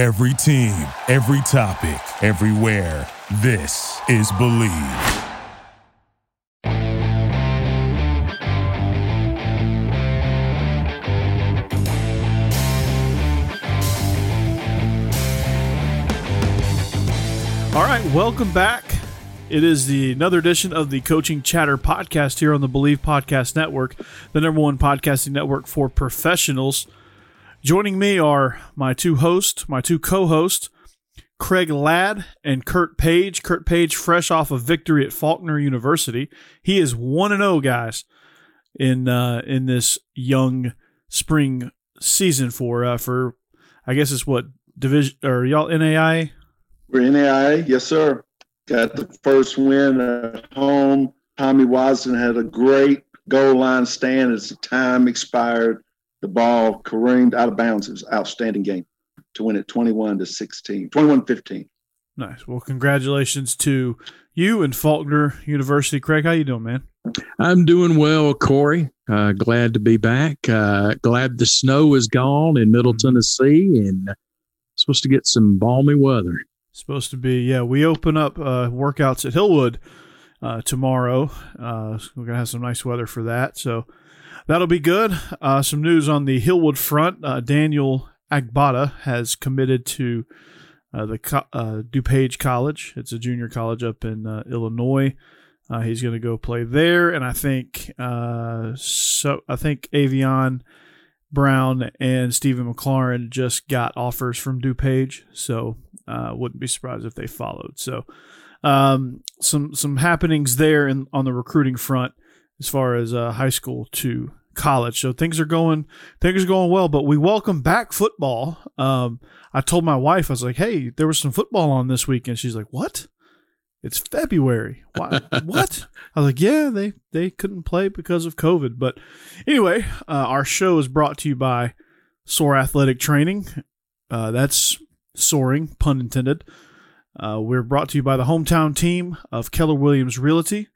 Every team, every topic, everywhere. This is Believe. All right, welcome back. It is the another edition of the Coaching Chatter podcast here on the Believe Podcast Network, the number one podcasting network for professionals. Joining me are my two hosts, my two co-hosts, Craig Ladd and Kurt Page. Kurt Page, fresh off of victory at Faulkner University, he is one and zero, oh, guys, in uh, in this young spring season for uh, for I guess it's what division or y'all NAI we're NAIA, yes, sir. Got the first win at home. Tommy Watson had a great goal line stand as the time expired. The ball careened out of bounds. It was an outstanding game to win it 21 to 16, 21 15. Nice. Well, congratulations to you and Faulkner University. Craig, how you doing, man? I'm doing well, Corey. Uh, glad to be back. Uh, glad the snow is gone in Middle mm-hmm. Tennessee and supposed to get some balmy weather. Supposed to be, yeah. We open up uh, workouts at Hillwood uh, tomorrow. Uh, we're gonna have some nice weather for that, so that'll be good. Uh, some news on the Hillwood front: uh, Daniel Agbata has committed to uh, the DuPage College. It's a junior college up in Illinois. he's going to go play there, and I think so. I think Avion Brown and Stephen McLaurin just got offers from DuPage, so uh, wouldn't be surprised if they followed. So, um, some some happenings there in, on the recruiting front as far as uh, high school to college. So things are going things are going well. But we welcome back football. Um, I told my wife I was like, "Hey, there was some football on this weekend." She's like, "What?" It's February. Why, what? I was like, yeah, they they couldn't play because of COVID. But anyway, uh, our show is brought to you by Soar Athletic Training. Uh, that's soaring, pun intended. Uh, we're brought to you by the hometown team of Keller Williams Realty.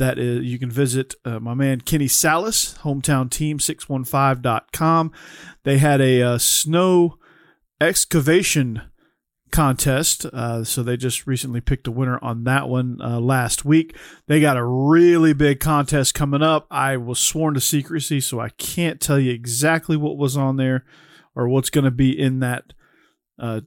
That is, you can visit uh, my man Kenny Salas, hometown team 615.com. They had a uh, snow excavation contest. Uh, so they just recently picked a winner on that one uh, last week. They got a really big contest coming up. I was sworn to secrecy, so I can't tell you exactly what was on there or what's going to be in that uh,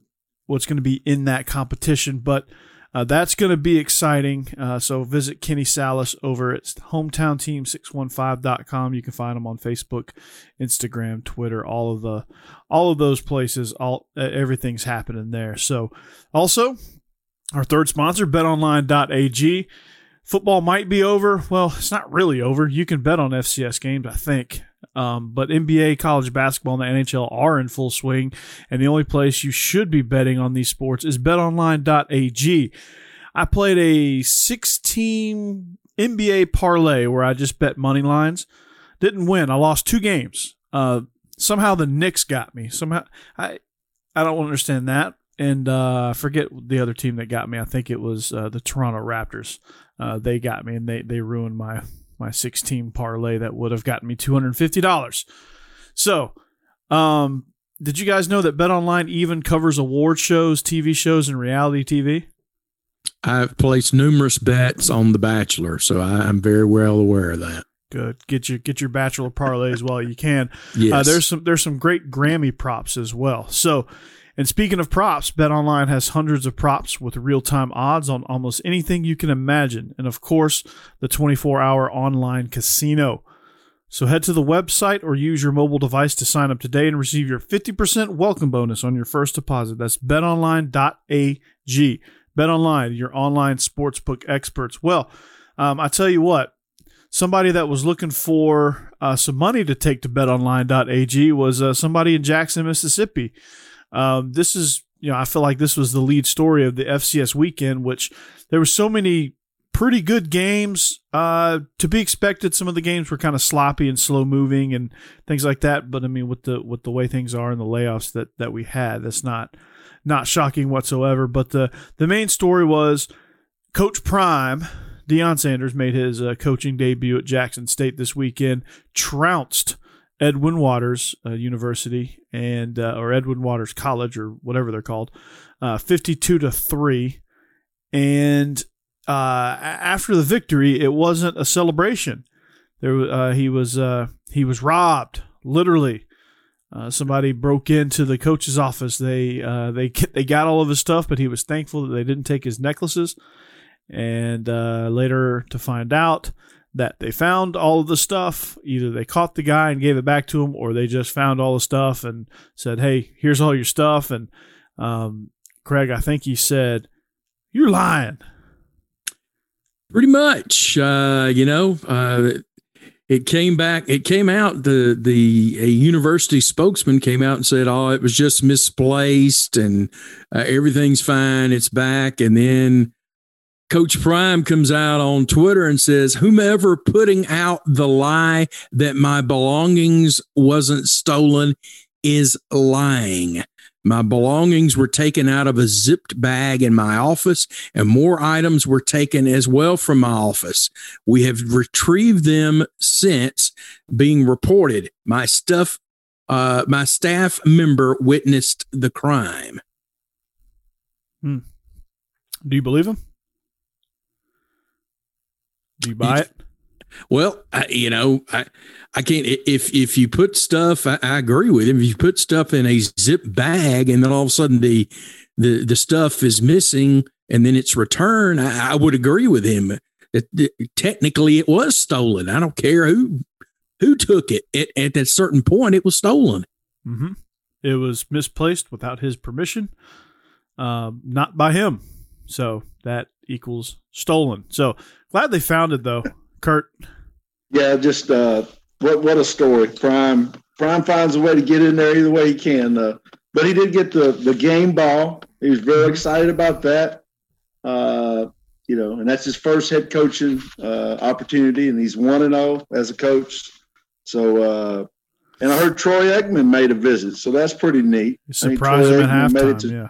what's going to be in that competition. But uh, that's going to be exciting. Uh, so visit Kenny Salas over at hometownteam615.com. You can find him on Facebook, Instagram, Twitter, all of the all of those places. All everything's happening there. So also our third sponsor, betonline.ag. Football might be over. Well, it's not really over. You can bet on FCS games, I think. Um, but NBA, college basketball, and the NHL are in full swing, and the only place you should be betting on these sports is betonline.ag. I played a 16 NBA parlay where I just bet money lines. Didn't win. I lost two games. Uh, somehow the Knicks got me. Somehow I I don't understand that. And uh, I forget the other team that got me. I think it was uh, the Toronto Raptors. Uh, they got me and they they ruined my my 16 parlay that would have gotten me $250. So, um, did you guys know that BetOnline even covers award shows, TV shows, and reality TV? I've placed numerous bets on The Bachelor, so I, am very well aware of that. Good. Get your get your Bachelor parlays while you can. Yes. Uh, there's some there's some great Grammy props as well. So and speaking of props, BetOnline has hundreds of props with real-time odds on almost anything you can imagine, and of course, the 24-hour online casino. So head to the website or use your mobile device to sign up today and receive your 50% welcome bonus on your first deposit. That's betonline.ag. BetOnline, your online sportsbook experts. Well, um, I tell you what, somebody that was looking for uh, some money to take to betonline.ag was uh, somebody in Jackson, Mississippi. Um, this is, you know, I feel like this was the lead story of the FCS weekend, which there were so many pretty good games. Uh, to be expected, some of the games were kind of sloppy and slow moving and things like that. But I mean, with the with the way things are and the layoffs that that we had, that's not not shocking whatsoever. But the the main story was Coach Prime. Deion Sanders made his uh, coaching debut at Jackson State this weekend, trounced Edward Waters uh, University and uh, or Edward Waters College or whatever they're called, uh, fifty-two to three. And uh, after the victory, it wasn't a celebration. There, uh, he was uh, he was robbed literally. somebody broke into the coach's office. They they they got all of his stuff, but he was thankful that they didn't take his necklaces. And later to find out that they found all of the stuff. Either they caught the guy and gave it back to him, or they just found all the stuff and said, "Hey, here's all your stuff." And um, Craig, I think he said, "You're lying." Pretty much, uh, you know, uh, it came back. It came out. The the a university spokesman came out and said, "Oh, it was just misplaced, and uh, everything's fine. It's back." And then Coach Prime comes out on Twitter and says, whomever putting out the lie that my belongings wasn't stolen is lying. My belongings were taken out of a zipped bag in my office, and more items were taken as well from my office. We have retrieved them since being reported. My stuff, uh, my staff member witnessed the crime. Hmm. Do you believe him? Do you buy it? Well, I, you know, I I can't. If if you put stuff, I, I, agree with him. If you put stuff in a zip bag and then all of a sudden the the the stuff is missing and then it's returned, I, I would agree with him. It, it, technically, it was stolen. I don't care who who took it. it at that certain point, it was stolen. Mm-hmm. It was misplaced without his permission, um, not by him. So that equals stolen. So glad they found it though, Kurt. Yeah, just uh, what what a story. Prime Prime finds a way to get in there either way he can. Uh, but he did get the the game ball. He was very excited about that. Uh, you know, and that's his first head coaching uh, opportunity, and he's one and zero oh as a coach. So, uh, and I heard Troy Aikman made a visit, so that's pretty neat. surprised him at halftime. Yeah,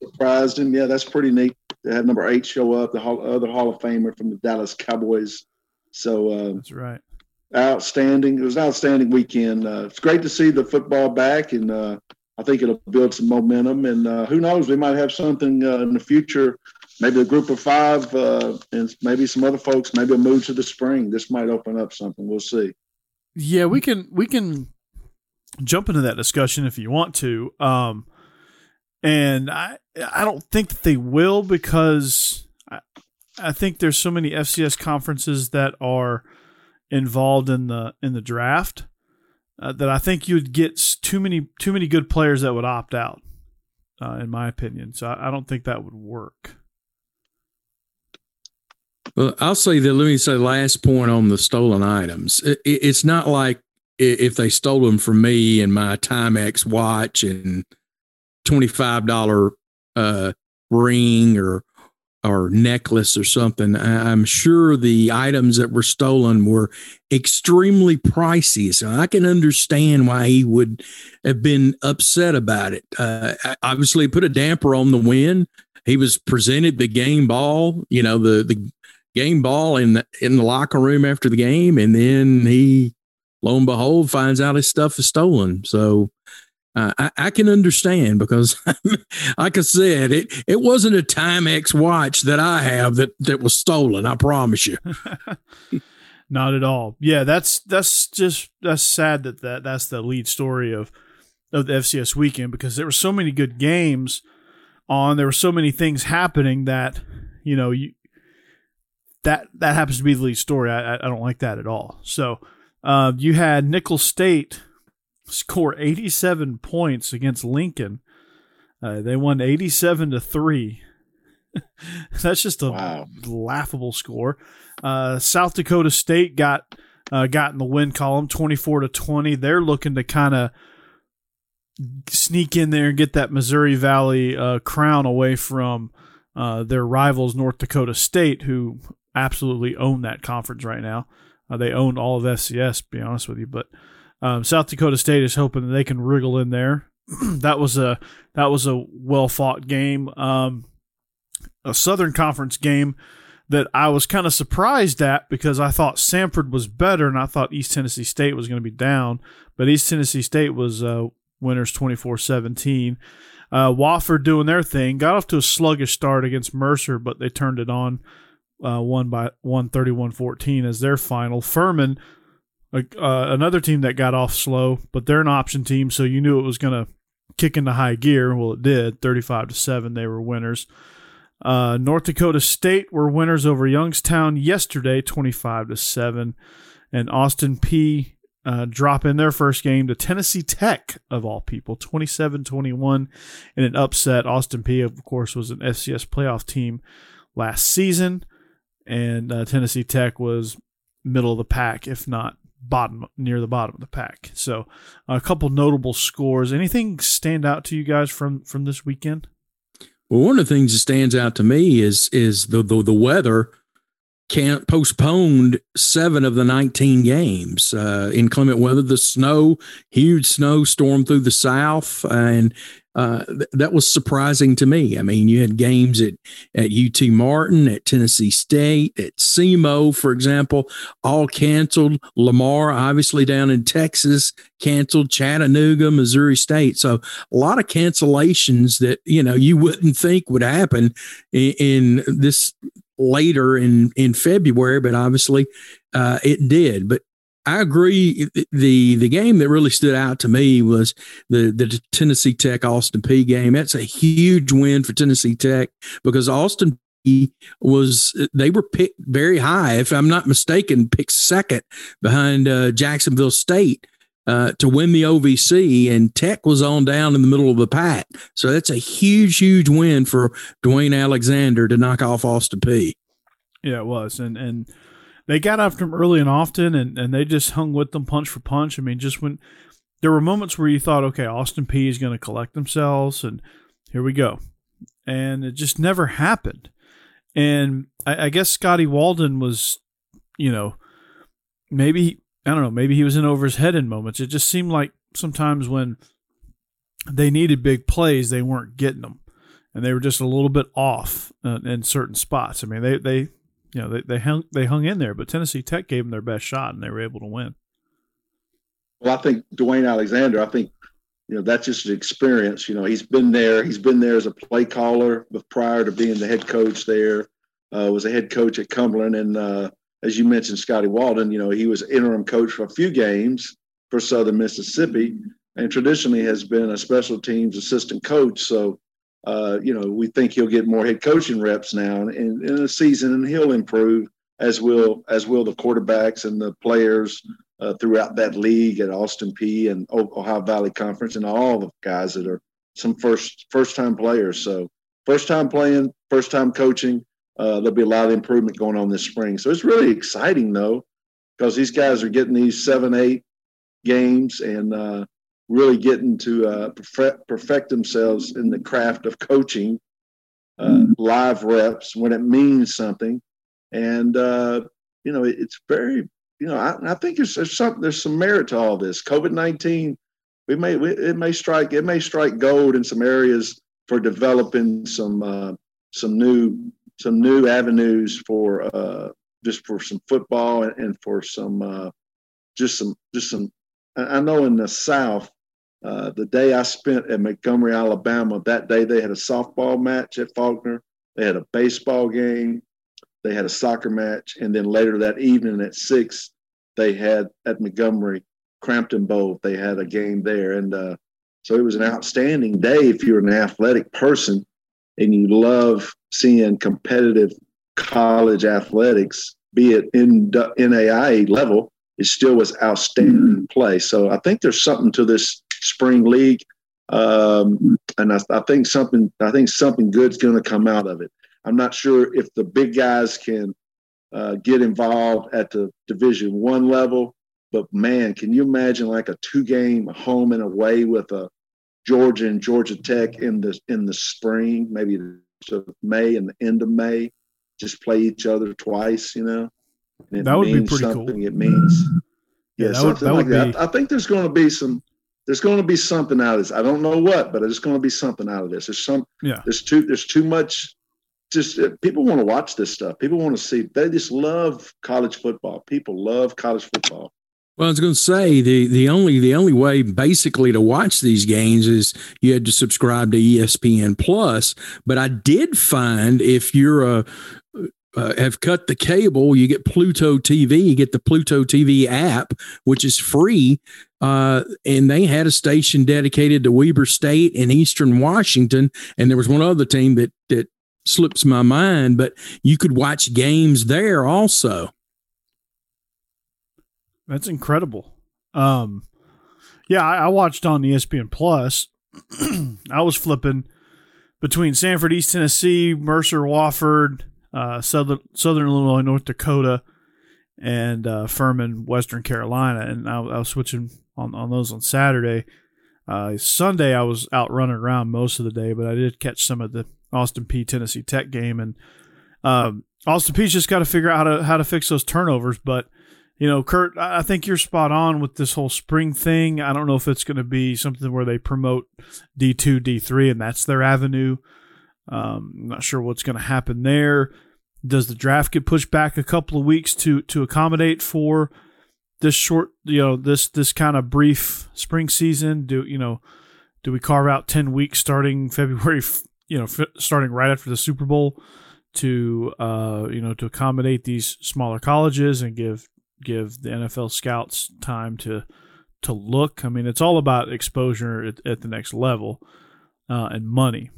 surprised him. Yeah, that's pretty neat to have number eight show up, the other Hall of Famer from the Dallas Cowboys. So uh, that's right. Outstanding. It was an outstanding weekend. Uh, it's great to see the football back, and uh, I think it'll build some momentum. And uh, who knows, we might have something uh, in the future. Maybe a group of five, uh, and maybe some other folks. Maybe a move to the spring. This might open up something. We'll see. Yeah, we can we can jump into that discussion if you want to. Um, and I I don't think that they will because I, I think there's so many FCS conferences that are involved in the in the draft uh, that I think you'd get too many too many good players that would opt out, uh, in my opinion. So I, I, don't think that would work. Well, I'll say that. Let me say last point on the stolen items. It, it, it's not like if they stole them from me and my Timex watch and $25 uh, ring or or necklace or something. I'm sure the items that were stolen were extremely pricey. So I can understand why he would have been upset about it. Uh, obviously, put a damper on the win. He was presented the game ball, you know, the the game ball in the in the locker room after the game, and then he, lo and behold, finds out his stuff is stolen. So uh, I, I, can understand because, like I said, it it wasn't a Timex watch that I have that that was stolen. I promise you. Not at all. Yeah, that's that's just that's sad that, that that's the lead story of of the FCS weekend because there were so many good games on. There were so many things happening that you know you that that happens to be the lead story. I I don't like that at all. So uh, you had Nicholls State score 87 points against Lincoln. Uh, they won 87 to 3. That's just a wow. laughable score. Uh, South Dakota State got uh, got in the win column 24 to 20. They're looking to kind of sneak in there and get that Missouri Valley uh, crown away from uh, their rivals North Dakota State, who absolutely own that conference right now. Uh, they own all of FCS, to be honest with you, but um, South Dakota State is hoping that they can wriggle in there. that was a that was a well fought game. Um, a Southern Conference game that I was kind of surprised at because I thought Samford was better and I thought East Tennessee State was going to be down, but East Tennessee State was uh, winners 24 17. Uh, Wofford doing their thing, got off to a sluggish start against Mercer, but they turned it on, uh, won by 131 14 as their final. Furman, uh, another team that got off slow, but they're an option team, so you knew it was going to kick into high gear. Well, it did 35 to 7. They were winners. Uh, North Dakota State were winners over Youngstown yesterday, 25 to 7. And Austin Peay uh, drop in their first game to Tennessee Tech, of all people, 27 21 in an upset. Austin Peay, of course, was an FCS playoff team last season. And uh, Tennessee Tech was middle of the pack, if not bottom near the bottom of the pack. So a couple notable scores. Anything stand out to you guys from from this weekend? Well, one of the things that stands out to me is is the the, the weather can't postponed seven of the 19 games. Uh, inclement weather, the snow, huge snowstorm through the south, and uh, th- that was surprising to me. I mean, you had games at, at UT Martin, at Tennessee State, at SEMO, for example, all canceled. Lamar, obviously down in Texas, canceled. Chattanooga, Missouri State. So a lot of cancellations that you know you wouldn't think would happen in, in this later in in February, but obviously uh, it did. But I agree. the The game that really stood out to me was the the Tennessee Tech Austin Peay game. That's a huge win for Tennessee Tech because Austin Peay was they were picked very high, if I'm not mistaken, picked second behind uh, Jacksonville State. Uh, to win the OVC, and Tech was on down in the middle of the pack. So that's a huge, huge win for Dewayne Alexander to knock off Austin Peay. Yeah, it was, and and they got after him early and often, and, and they just hung with them punch for punch. I mean, just when there were moments where you thought, okay, Austin Peay is going to collect themselves, and here we go, and it just never happened. And I, I guess Scotty Walden was, you know, maybe I don't know, maybe he was in over his head in moments. It just seemed like sometimes when they needed big plays, they weren't getting them, and they were just a little bit off uh, in certain spots. I mean, they they you know, they they hung they hung in there, but Tennessee Tech gave them their best shot, and they were able to win. Well, I think Dewayne Alexander. I think you know that's just an experience. You know, he's been there. He's been there as a play caller, but prior to being the head coach there, uh, was a head coach at Cumberland, and uh, as you mentioned, Scotty Walden. You know, he was interim coach for a few games for Southern Mississippi, and traditionally has been a special teams assistant coach. So uh, you know, we think he'll get more head coaching reps now in, in a season, and he'll improve as will as will the quarterbacks and the players uh, throughout that league at Austin Peay and Ohio Valley Conference, and all the guys that are some first first time players. So first time playing, first time coaching. Uh, there'll be a lot of improvement going on this spring. So it's really exciting though, because these guys are getting these seven, eight games, and uh, really getting to uh, perfect, perfect themselves in the craft of coaching uh, mm-hmm. live reps when it means something. And, uh, you know, it, it's very, you know, I, I think there's, there's, some, there's some merit to all this. COVID 19, we may, we, it may strike, it may strike gold in some areas for developing some, uh, some new, some new avenues for, uh, just for some football and, and for some, uh, just some, just some I know in the South, uh, the day I spent at Montgomery, Alabama, that day they had a softball match at Faulkner. They had a baseball game. They had a soccer match. And then later that evening at six, they had at Montgomery, Crampton Bowl, they had a game there. And uh, so it was an outstanding day if you're an athletic person and you love seeing competitive college athletics, be it in NAIA level, it still was outstanding play. So I think there's something to this spring league, um, and I, I, think something I think something good's going to come out of it. I'm not sure if the big guys can uh, get involved at the Division One level, but man, can you imagine like a two game home and away with a Georgia and Georgia Tech in the in the spring, maybe May and the end of May, just play each other twice, you know. that would be pretty something. cool. It means yeah, yeah something would, that like that. I think there's going to be some there's going to be something out of this. I don't know what, but there's going to be something out of this. There's some. Yeah. There's too. There's too much just uh, people want to watch this stuff. People want to see. They just love college football. People love college football. Well, I was going to say the the only the only way basically to watch these games is you had to subscribe to ESPN Plus. But I did find if you're a uh, have cut the cable, you get Pluto TV. You get the Pluto TV app, which is free. Uh, and they had a station dedicated to Weber State and Eastern Washington. And there was one other team that that slips my mind, but you could watch games there also. That's incredible. Um, yeah, I, I watched on ESPN Plus. I was flipping between Samford, East Tennessee, Mercer, Wofford, uh, Southern Southern Illinois, North Dakota, and uh, Furman, Western Carolina, and I, I, was switching on, on those on Saturday. Uh, Sunday, I was out running around most of the day, but I did catch some of the Austin Peay Tennessee Tech game, and um, Austin Peay's just got to figure out how to how to fix those turnovers. But you know, Kurt, I think you're spot on with this whole spring thing. I don't know if it's going to be something where they promote D two, D three, and that's their avenue. Um, I'm not sure what's going to happen there. Does the draft get pushed back a couple of weeks to to accommodate for this short, you know, this this kind of brief spring season? Do you know? Do we carve out ten weeks starting February? You know, f- starting right after the Super Bowl to uh, you know to accommodate these smaller colleges and give give the NFL scouts time to to look. I mean, it's all about exposure at, at the next level uh, and money.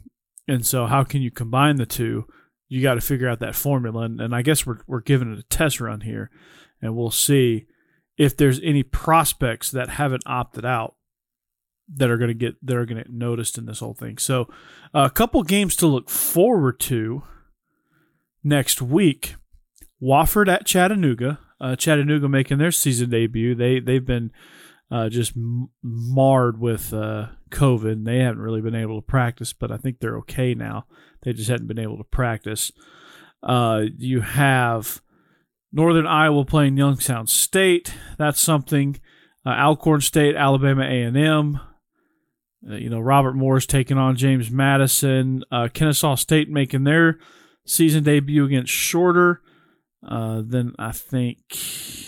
And so, how can you combine the two? You got to figure out that formula. And, and I guess we're, we're giving it a test run here, and we'll see if there's any prospects that haven't opted out that are going to get that are going to get noticed in this whole thing. So, a couple games to look forward to next week. Wofford at Chattanooga. Uh, Chattanooga making their season debut. They they've been uh, just marred with uh, COVID. They haven't really been able to practice, but I think they're okay now. They just hadn't been able to practice. Uh, you have Northern Iowa playing Youngstown State. That's something. Uh, Alcorn State, Alabama A&M. Uh, you know Robert Morris taking on James Madison. Kennesaw State making their season debut against Shorter. Uh, then I think,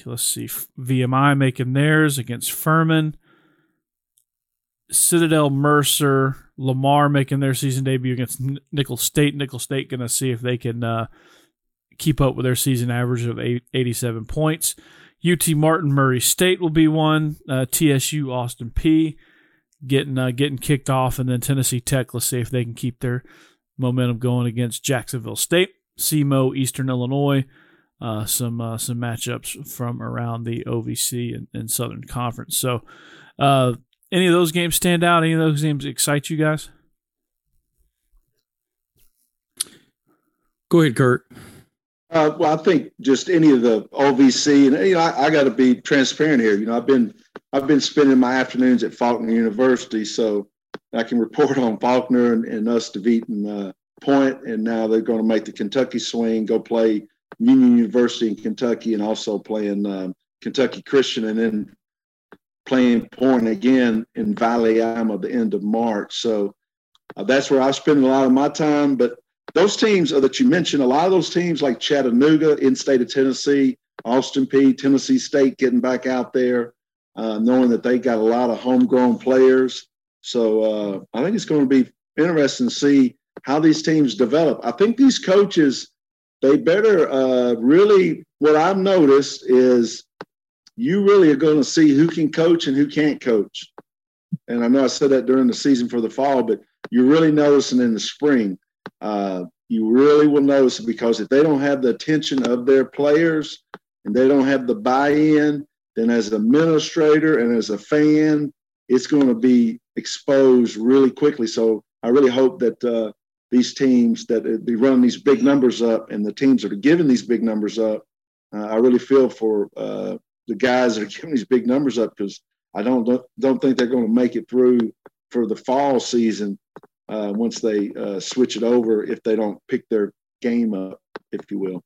let's see, VMI making theirs against Furman. Citadel Mercer, Lamar making their season debut against Nicholls State. Nicholls State going to see if they can uh, keep up with their season average of 87 points. UT Martin Murray State will be one. Uh, TSU Austin Peay getting uh, getting kicked off, and then Tennessee Tech. Let's see if they can keep their momentum going against Jacksonville State. SEMO Eastern Illinois uh, some uh, some matchups from around the OVC and, and Southern Conference. So, uh, any of those games stand out? Any of those games excite you guys? Go ahead, Kurt. Uh, well, I think just any of the OVC, and you know, I, I got to be transparent here. You know, I've been I've been spending my afternoons at Faulkner University, so I can report on Faulkner and, and us DeVitan uh, Point, and now they're going to make the Kentucky swing, go play Union University in Kentucky and also playing um, Kentucky Christian and then playing Point again in Valley Am at the end of March. So uh, that's where I spend a lot of my time. But those teams that you mentioned, a lot of those teams like Chattanooga, in state of Tennessee, Austin Peay, Tennessee State getting back out there, uh, knowing that they got a lot of homegrown players. So uh, I think it's going to be interesting to see how these teams develop. I think these coaches they better uh, really. What I've noticed is you really are going to see who can coach and who can't coach. And I know I said that during the season for the fall, but you're really noticing in the spring. Uh, you really will notice because if they don't have the attention of their players and they don't have the buy-in, then as an administrator and as a fan, it's going to be exposed really quickly. So I really hope that uh, these teams that be running these big numbers up and the teams that are giving these big numbers up. Uh, I really feel for uh, the guys that are giving these big numbers up because I don't don't think they're going to make it through for the fall season uh, once they uh, switch it over if they don't pick their game up, if you will.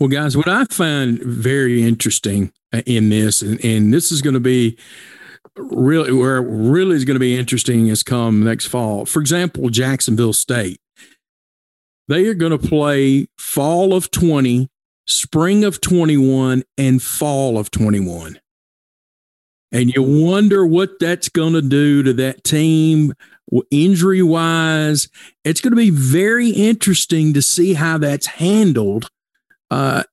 Well, guys, what I find very interesting uh, in this, and, and this is going to be really where it really is going to be interesting is come next fall. For example, Jacksonville State. They are going to play fall of 20, spring of 21, and fall of 21. And you wonder what that's going to do to that team injury wise. It's going to be very interesting to see how that's handled uh,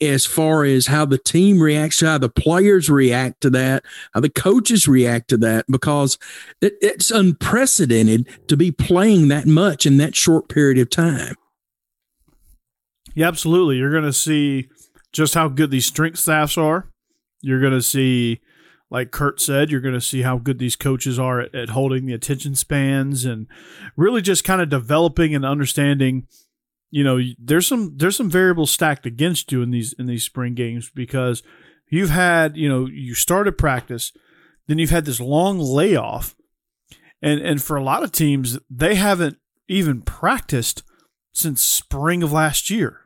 as far as how the team reacts, how the players react to that, how the coaches react to that, because it, it's unprecedented to be playing that much in that short period of time. Yeah, absolutely. You're going to see just how good these strength staffs are. You're going to see, like Kurt said, you're going to see how good these coaches are at, at holding the attention spans and really just kind of developing and understanding – you know there's some there's some variables stacked against you in these in these spring games because you've had you know you started practice then you've had this long layoff and and for a lot of teams they haven't even practiced since spring of last year.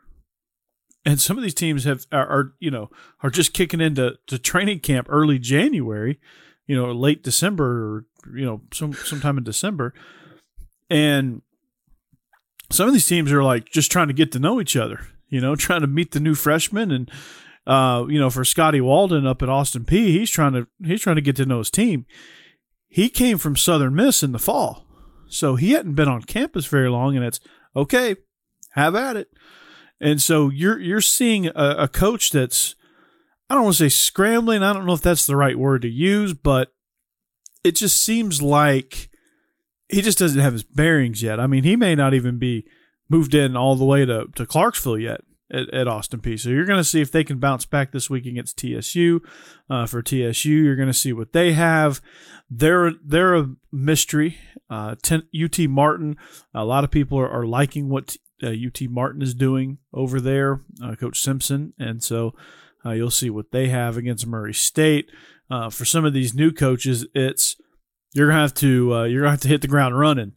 And some of these teams have are, are you know are just kicking into to training camp early January you know late December or you know some sometime in December. And some of these teams are like just trying to get to know each other, you know, trying to meet the new freshmen and uh, you know, for Scotty Walden up at Austin Peay, he's trying to he's trying to get to know his team. He came from Southern Miss in the fall. So he hadn't been on campus very long and it's okay, have at it. And so you're you're seeing a, a coach that's I don't want to say scrambling, I don't know if that's the right word to use, but it just seems like he just doesn't have his bearings yet. I mean, he may not even be moved in all the way to, to Clarksville yet at, at Austin Peay. So you're going to see if they can bounce back this week against TSU. Uh, for TSU, you're going to see what they have. They're they're a mystery. Uh, ten, UT Martin. A lot of people are, are liking what uh, UT Martin is doing over there, uh, Coach Simpson, and so uh, you'll see what they have against Murray State. Uh, for some of these new coaches, it's you're gonna have to uh, you're gonna have to hit the ground running,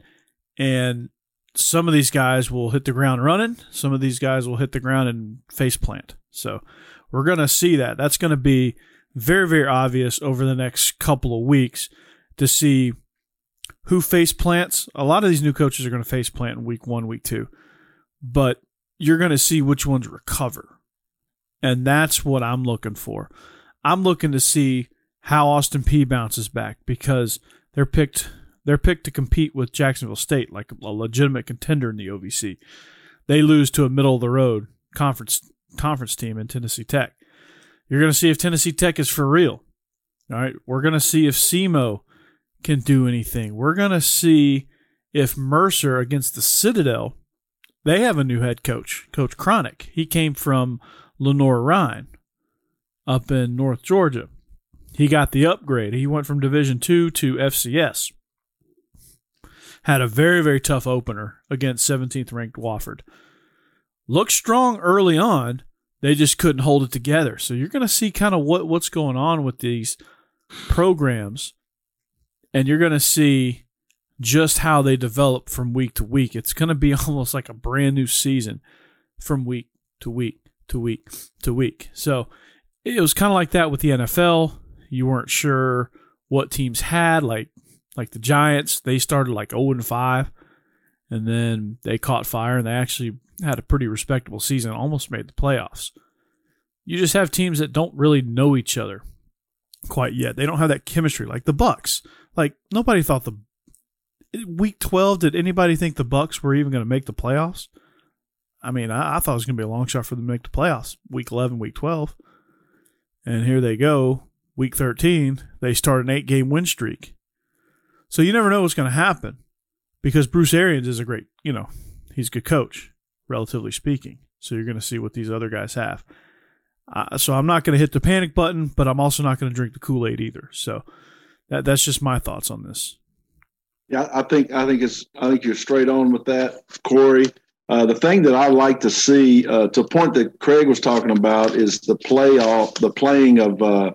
and some of these guys will hit the ground running. Some of these guys will hit the ground and face plant. So we're gonna see that. That's gonna be very very obvious over the next couple of weeks to see who face plants. A lot of these new coaches are to face plant in week one, week two, but you're to see which ones recover. And that's what I'm looking for. I'm looking to see how Austin Peay bounces back because they're picked they're picked to compete with Jacksonville State like a legitimate contender in the OVC. They lose to a middle of the road conference conference team in Tennessee Tech. You're going to see if Tennessee Tech is for real. All right, we're going to see if SEMO can do anything. We're going to see if Mercer against the Citadel, they have a new head coach, Coach Cronic. He came from Lenoir-Rhyne up in North Georgia. He got the upgrade. He went from Division Two to FCS. Had a very, very tough opener against 17th ranked Wofford. Looked strong early on. They just couldn't hold it together. So you're going to see kind of what, what's going on with these programs. And you're going to see just how they develop from week to week. It's going to be almost like a brand new season from week to week to week to week. So it was kind of like that with the NFL you weren't sure what teams had like like the Giants they started like 0 and 5 and then they caught fire and they actually had a pretty respectable season almost made the playoffs. You just have teams that don't really know each other quite yet. They don't have that chemistry like the Bucs. Like nobody thought the week 12 did anybody think the Bucs were even going to make the playoffs? I mean I, I thought it was going to be a long shot for them to make the playoffs week 11 week 12 and here they go week 13, they start an eight game win streak. So you never know what's going to happen because Bruce Arians is a great, you know, he's a good coach, relatively speaking. So you're going to see what these other guys have. Uh, so I'm not going to hit the panic button, but I'm also not going to drink the Kool Aid either. So that, that's just my thoughts on this. Yeah, I think I think it's I think you're straight on with that, Corey. Uh, the thing that I like to see, uh, to point that Craig was talking about, is the playoff, the playing of uh,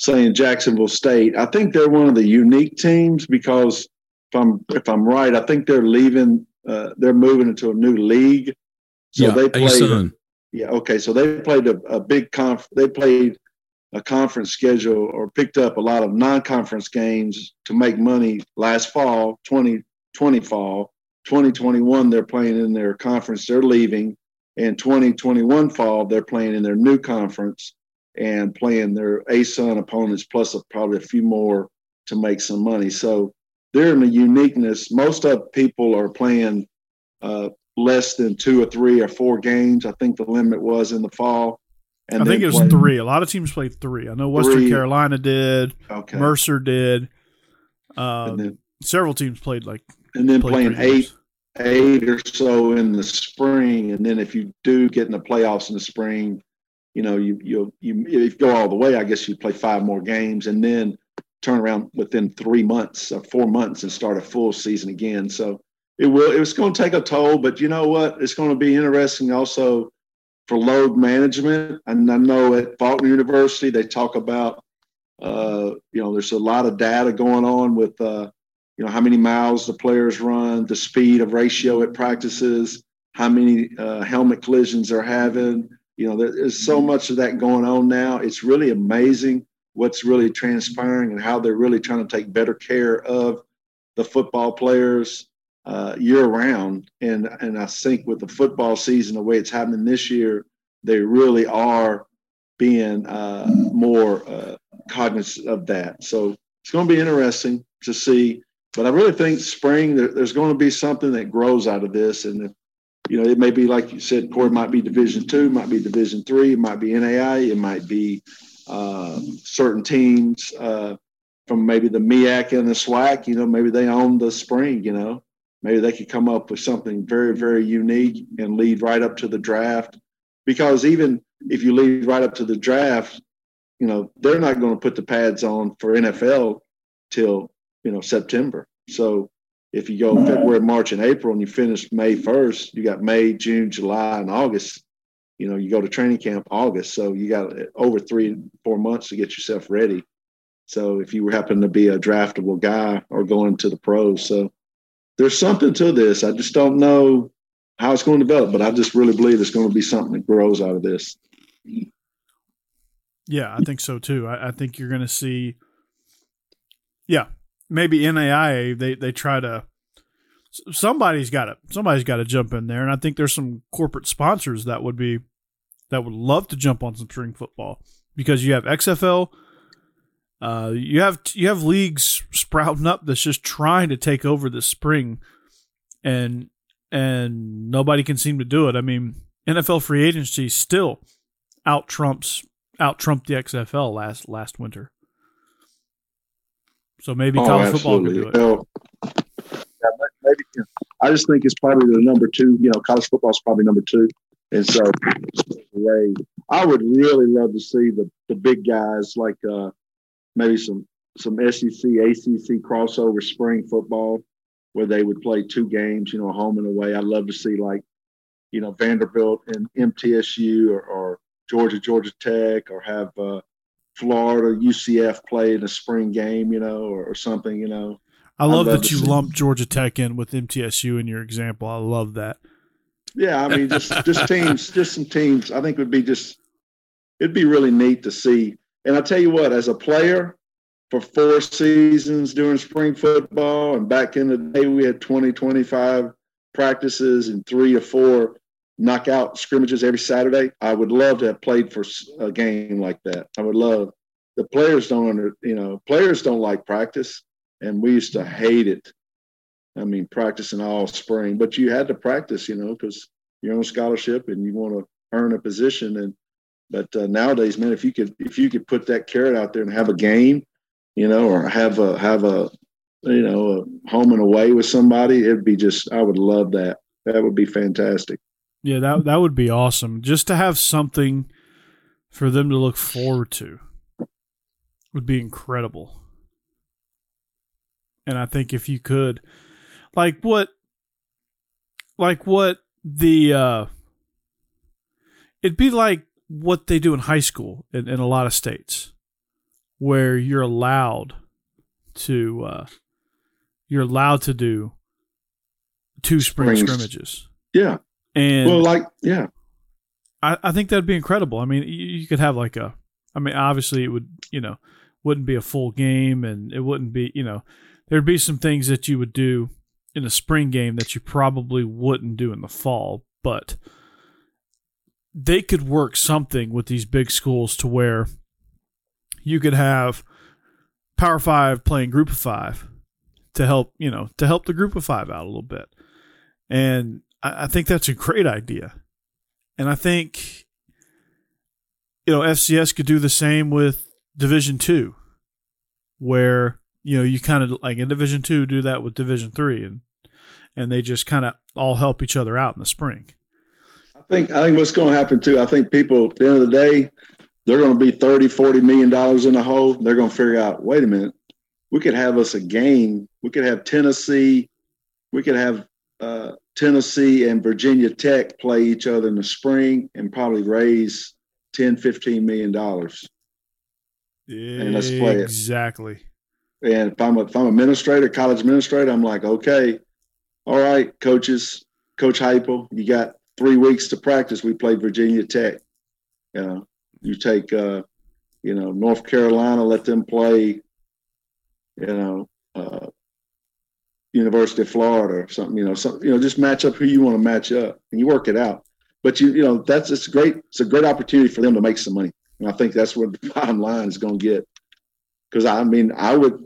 saying Jacksonville State. I think they're one of the unique teams because if I'm if I'm right, I think they're leaving. Uh, they're moving into a new league. So yeah, they played. Yeah. Okay. So they played a, a big conf. They played a conference schedule or picked up a lot of non-conference games to make money last fall, 2020 fall, 2021 they're playing in their conference. They're leaving, and 2021 fall they're playing in their new conference and playing their ASUN opponents plus a, probably a few more to make some money. So they're in a uniqueness. Most of people are playing uh, less than two or three or four games. I think the limit was in the fall. And I think it was three. A lot of teams played three. I know Western three. Carolina did. Okay. Mercer did. Um, then, several teams played like. And then playing eight, eight or so in the spring, and then if you do get in the playoffs in the spring, you know you you you if you go all the way, I guess you play five more games, and then turn around within three months or four months and start a full season again. So it will. It's going to take a toll, but you know what? It's going to be interesting also for load management. And I know at Faulkner University they talk about, uh, you know, there's a lot of data going on with, uh, you know, how many miles the players run, the speed of ratio at practices, how many uh, helmet collisions they're having. You know, there's so much of that going on now. It's really amazing what's really transpiring and how they're really trying to take better care of the football players uh, year round. And and I think with the football season the way it's happening this year, they really are being uh, more uh, cognizant of that. So it's going to be interesting to see. But I really think spring there, there's going to be something that grows out of this, and you know it may be like you said, Corey might be Division two, might be Division three, it might be NAI, it might be uh, certain teams uh, from maybe the MEAC and the SWAC. You know, maybe they own the spring. You know, maybe they could come up with something very, very unique and lead right up to the draft. Because even if you lead right up to the draft, you know, they're not going to put the pads on for NFL till, you know, September. So if you go February, March, and April and you finish May 1st, you got May, June, July, and August. You know, you go to training camp August. So you got uh, over three, four months to get yourself ready. So if you happen to be a draftable guy or going to the pros. So there's something to this. I just don't know how it's going to develop, but I just really believe it's going to be something that grows out of this. Yeah, I think so too. I, I think you're going to see, yeah, maybe NAIA they they try to somebody's got to somebody's got to jump in there, and I think there's some corporate sponsors that would be that would love to jump on some spring football because you have XFL, uh, you have you have leagues sprouting up that's just trying to take over this spring, and and nobody can seem to do it. I mean, NFL free agency still out trumps out trumped the XFL last last winter. So maybe oh, college absolutely. football could do it. yeah, maybe, I just think it's probably the number two. You know, college football is probably number two, and so I would really love to see the the big guys like uh, maybe some some SEC ACC crossover spring football where they would play two games, you know, home and away. I'd love to see like, you know, Vanderbilt and MTSU or, or Georgia, Georgia Tech, or have uh, Florida, UCF play in a spring game, you know, or, or something, you know. I love, love that you lump Georgia Tech in with MTSU in your example. I love that. Yeah, I mean, just just teams, just some teams. I think would be just it'd be really neat to see and I tell you what, as a player for four seasons during spring football, and back in the day, we had 20, 25 practices and three or four knockout scrimmages every Saturday. I would love to have played for a game like that. I would love. The players don't under, you know, players don't like practice, and we used to hate it. I mean, practicing all spring, but you had to practice, you know, because you're on scholarship and you want to earn a position. And but uh, nowadays, man, if you could if you could put that carrot out there and have a game, you know, or have a have a you know a home and away with somebody, it'd be just I would love that. That would be fantastic. Yeah, that that would be awesome. Just to have something for them to look forward to would be incredible. And I think if you could like what like what the uh it'd be like what they do in high school in, in a lot of states, where you're allowed to uh, you're allowed to do two spring Springs. scrimmages. Yeah, and well, like yeah, I, I think that'd be incredible. I mean, you, you could have like a. I mean, obviously, it would you know wouldn't be a full game, and it wouldn't be you know there'd be some things that you would do in a spring game that you probably wouldn't do in the fall, but they could work something with these big schools to where you could have Power Five playing Group of Five to help you know to help the Group of Five out a little bit, and I, I think that's a great idea, and I think you know FCS could do the same with Division Two, where you know you kind of like in Division Two do that with Division Three, and and they just kind of all help each other out in the spring. I think I think what's going to happen too. I think people at the end of the day, they're going to be 30, 40 million dollars in the hole. They're going to figure out, wait a minute, we could have us a game. We could have Tennessee, we could have uh, Tennessee and Virginia Tech play each other in the spring and probably raise 10, 15 million dollars. And let's play it. Exactly. And if I'm a, if I'm administrator, college administrator, I'm like, okay, all right, coaches, Coach Heupel, you got three weeks to practice. We play Virginia Tech. You know, you take, uh, you know, North Carolina, let them play, you know, uh, University of Florida or something. You know, something. You know, just match up who you want to match up, and you work it out. But you, you know, that's it's great. It's a great opportunity for them to make some money, and I think that's what the bottom line is going to get. Because I mean, I would,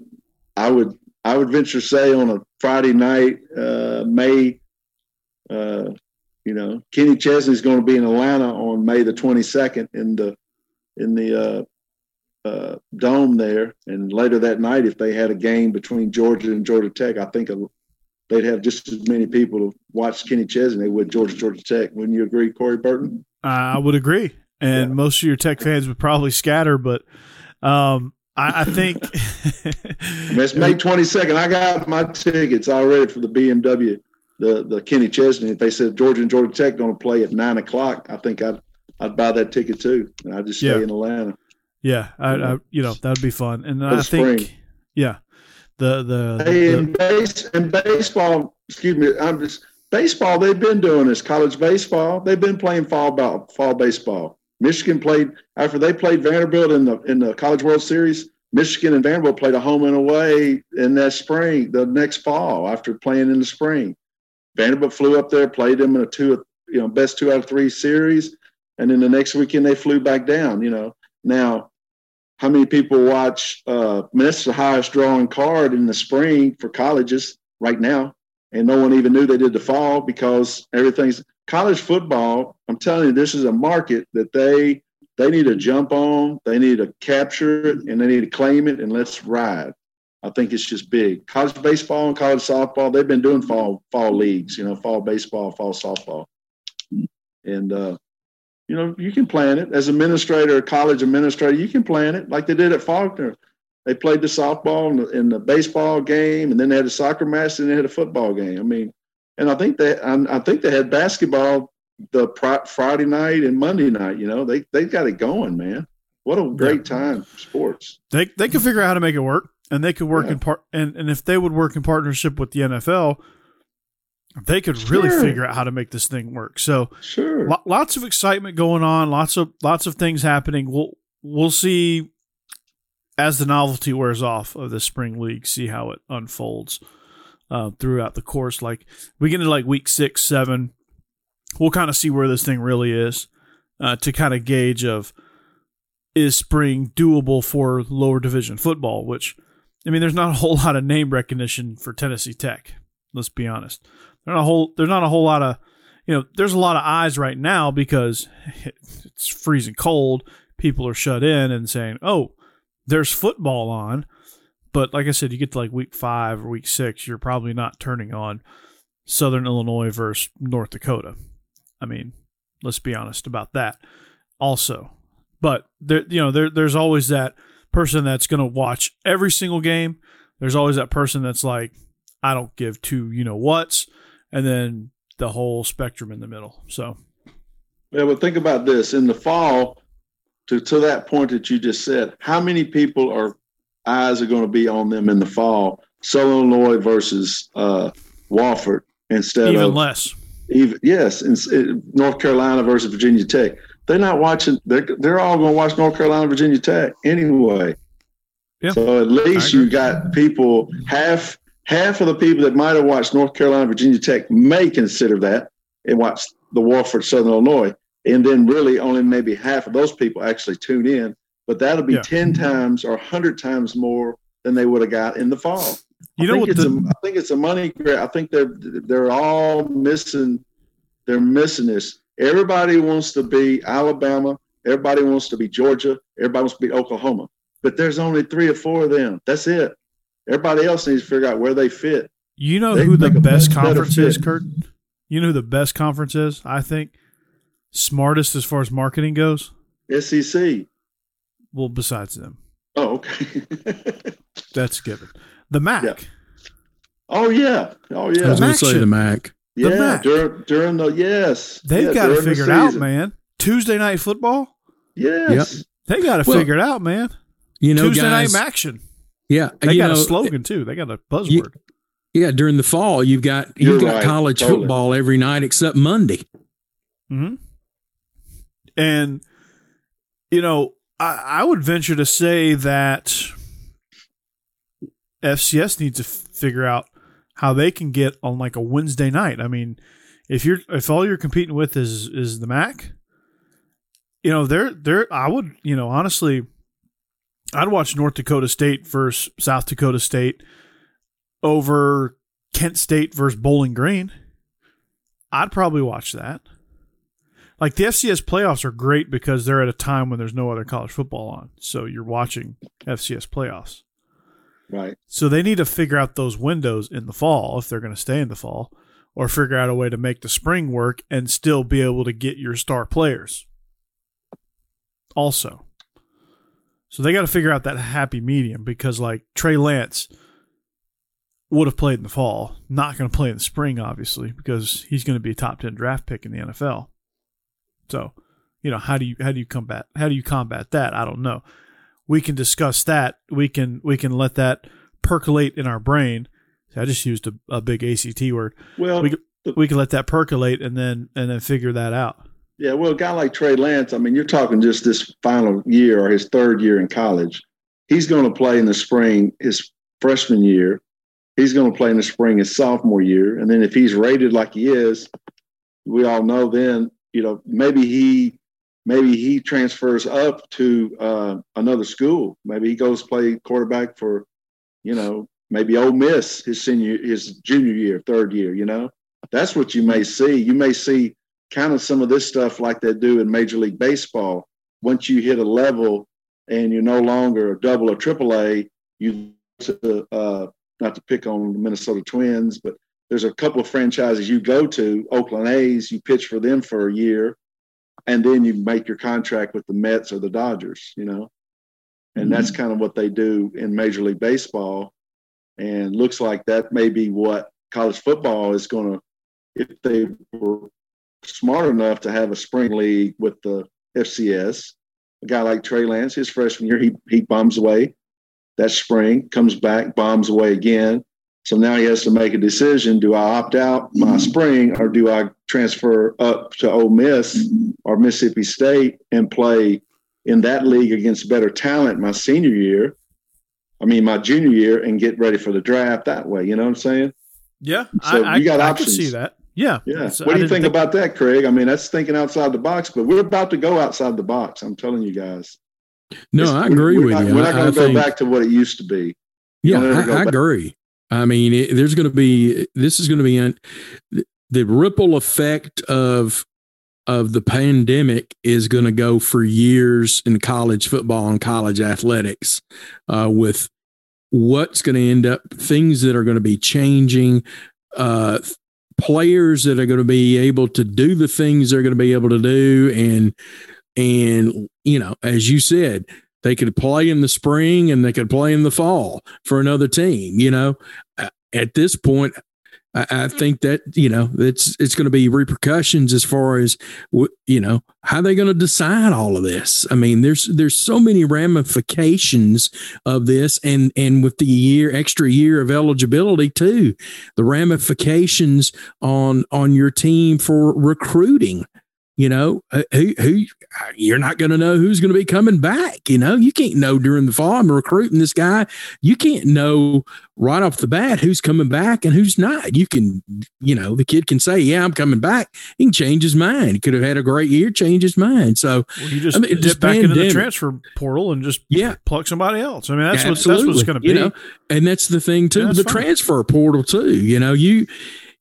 I would, I would venture say on a Friday night, uh, May, uh, you know, Kenny Chesney is going to be in Atlanta on May the 22nd in the in the uh, uh, dome there, and later that night, if they had a game between Georgia and Georgia Tech, I think a, they'd have just as many people to watch Kenny Chesney would Georgia Georgia Tech. Wouldn't you agree, Corey Burton? I would agree, and yeah. most of your Tech fans would probably scatter, but um, I, I, think it's May 22nd. I got my tickets already for the BMW the the Kenny Chesney. If they said Georgia and Georgia Tech going to play at nine o'clock, I think I'd I'd buy that ticket too, and I'd just stay yeah. in Atlanta. Yeah, I, I, you know that'd be fun, and I think spring. yeah, the the hey, the, in base in baseball, excuse me, I'm just baseball. They've been doing this college baseball. They've been playing fall ball, fall baseball. Michigan played after they played Vanderbilt in the in the College World Series. Michigan and Vanderbilt played a home and away in that spring, the next fall after playing in the spring. Vanderbilt flew up there, played them in a two, you know, best two out of three series, and then the next weekend they flew back down. You know, now how many people watch? Uh, I mean, that's the highest drawing card in the spring for colleges right now, and no one even knew they did the fall because everything's college football. I'm telling you, this is a market that they they need to jump on, they need to capture it, and they need to claim it, and let's ride. I think it's just big. College baseball and college softball, they've been doing fall fall leagues, you know, fall baseball, fall softball. And uh, you know, you can plan it as administrator, college administrator, you can plan it like they did at Faulkner. They played the softball and the, and the baseball game, and then they had a soccer match, and they had a football game. I mean, and I think they, I, I think they had basketball the Friday night and Monday night. You know, they they got it going, man. What a great time for sports. They they can figure out how to make it work and they could work yeah. in part and, and if they would work in partnership with the NFL, they could sure. really figure out how to make this thing work. So sure, lo- lots of excitement going on, lots of lots of things happening. We'll we'll see as the novelty wears off of the spring league, see how it unfolds uh, throughout the course. Like we get into like week six, seven, we'll kind of see where this thing really is uh, to kind of gauge of is spring doable for lower division football, which I mean, there's not a whole lot of name recognition for Tennessee Tech. Let's be honest. There's not a whole. There's not a whole lot of, you know, there's a lot of eyes right now because it's freezing cold. People are shut in and saying, "Oh, there's football on." But like I said, you get to like week five or week six, you're probably not turning on Southern Illinois versus North Dakota. I mean, let's be honest about that. Also, but there, you know, there, there's always that person that's going to watch every single game. There's always that person that's like, I don't give two, you know what's, and then the whole spectrum in the middle. So, yeah, but think about this in the fall. To to that point that you just said, how many people are eyes are going to be on them in the fall? Southern Illinois versus uh, Wofford instead even of even less. Even yes, in, North Carolina versus Virginia Tech they're not watching. They're they're all going to watch North Carolina, Virginia Tech anyway. Yeah. So at least you got people half half of the people that might have watched North Carolina, Virginia Tech may consider that and watch the Wofford Southern Illinois. And then really only maybe half of those people actually tune in. But that'll be Yeah. 10 times or 100 times more than they would have got in the fall. You I know think what it's the, a, I think it's a money grab. I think they're they're all missing they're missing this. Everybody wants to be Alabama, everybody wants to be Georgia, everybody wants to be Oklahoma. But there's only three or four of them. That's it. Everybody else needs to figure out where they fit. you know they who the best conference is, fit. Kurt? You know who the best conference is? I think smartest as far as marketing goes. SEC. Well, besides them, Oh, okay. that's given. The MAC. Yeah. oh yeah. Oh I was yeah. going to say should- the Mac. the Yeah. Mac. During during the yes. They've Yeah, got to figure it out, man. Tuesday night football. Yes. They got to Well, figure it out, man. You know, Tuesday guys. night action. Yeah, They you got know, a slogan too. They got a buzzword. Yeah, during the fall, you've got You're you've got right, college totally. football every night except Monday. hmm And you know, I, I would venture to say that FCS needs to f- figure out how they can get on like a Wednesday night. I mean, if you're if all you're competing with is is the MAC, you know, they're they're I would you know honestly, I'd watch North Dakota State versus South Dakota State over Kent State versus Bowling Green. I'd probably watch that. Like the FCS playoffs are great because they're at a time when there's no other college football on. So you're watching FCS playoffs. Right. So they need to figure out those windows in the fall if they're going to stay in the fall or figure out a way to make the spring work and still be able to get your star players. Also. So they got to figure out that happy medium because like Trey Lance would have played in the fall, not going to play in the spring obviously because he's going to be a top 10 draft pick in the NFL. So, you know, how do you how do you combat how do you combat that? I don't know. We can discuss that. We can we can let that percolate in our brain. I just used a, a big ACT word. Well, We We can let that percolate and then and then figure that out. Yeah, well, a guy like Trey Lance, I mean, you're talking just this final year or his third year in college. He's going to play in the spring his freshman year. He's going to play in the spring his sophomore year. And then if he's rated like he is, we all know then, you know, maybe he maybe he transfers up to uh, another school. Maybe he goes play quarterback for, you know, maybe Ole Miss his senior his junior year, third year, you know. That's what you may see. You may see kind of some of this stuff like they do in Major League Baseball. Once you hit a level and you're no longer a double or triple A, you to uh, not to pick on the Minnesota Twins, but there's a couple of franchises you go to, Oakland A's, you pitch for them for a year, and then you make your contract with the Mets or the Dodgers, you know. And that's kind of what they do in Major League Baseball. And looks like that may be what college football is going to, if they were smart enough to have a spring league with the FCS. A guy like Trey Lance, his freshman year, he he bombs away. That spring comes back, bombs away again. So now he has to make a decision: Do I opt out my spring, or do I transfer up to Ole Miss or Mississippi State and play in that league against better talent my senior year? I mean, my junior year, and get ready for the draft that way. You know what I'm saying? Yeah, So I, you got I, I options. can see that. Yeah, Yeah. It's- what do you didn't think, about that, Craig? I mean, that's thinking outside the box, but we're about to go outside the box. I'm telling you guys. No, It's- I agree we're with not, you. We're not going to go think- back to what it used to be. Yeah, Don't ever go I, I agree. I mean, it, there's going to be this is going to be an, the ripple effect of of the pandemic is going to go for years in college football and college athletics, uh, with what's going to end up things that are going to be changing, uh, players that are going to be able to do the things they're going to be able to do, and and you know, as you said, they could play in the spring and they could play in the fall for another team. You know, at this point, I, I think that you know it's it's going to be repercussions as far as you know how they're going to decide all of this. I mean, there's there's so many ramifications of this, and and with the year extra year of eligibility too, the ramifications on on your team for recruiting You know, uh, who, who you're not going to know who's going to be coming back. You know, you can't know during the fall. I'm recruiting this guy. You can't know right off the bat who's coming back and who's not. You can, you know, the kid can say, "Yeah, I'm coming back." He can change his mind. He could have had a great year, change his mind. So well, you just I mean, dip back into the transfer portal and just yeah pluck somebody else. I mean, that's what that's what it's going to be. You know, and that's the thing too. Yeah, the fine. transfer portal too. You know, you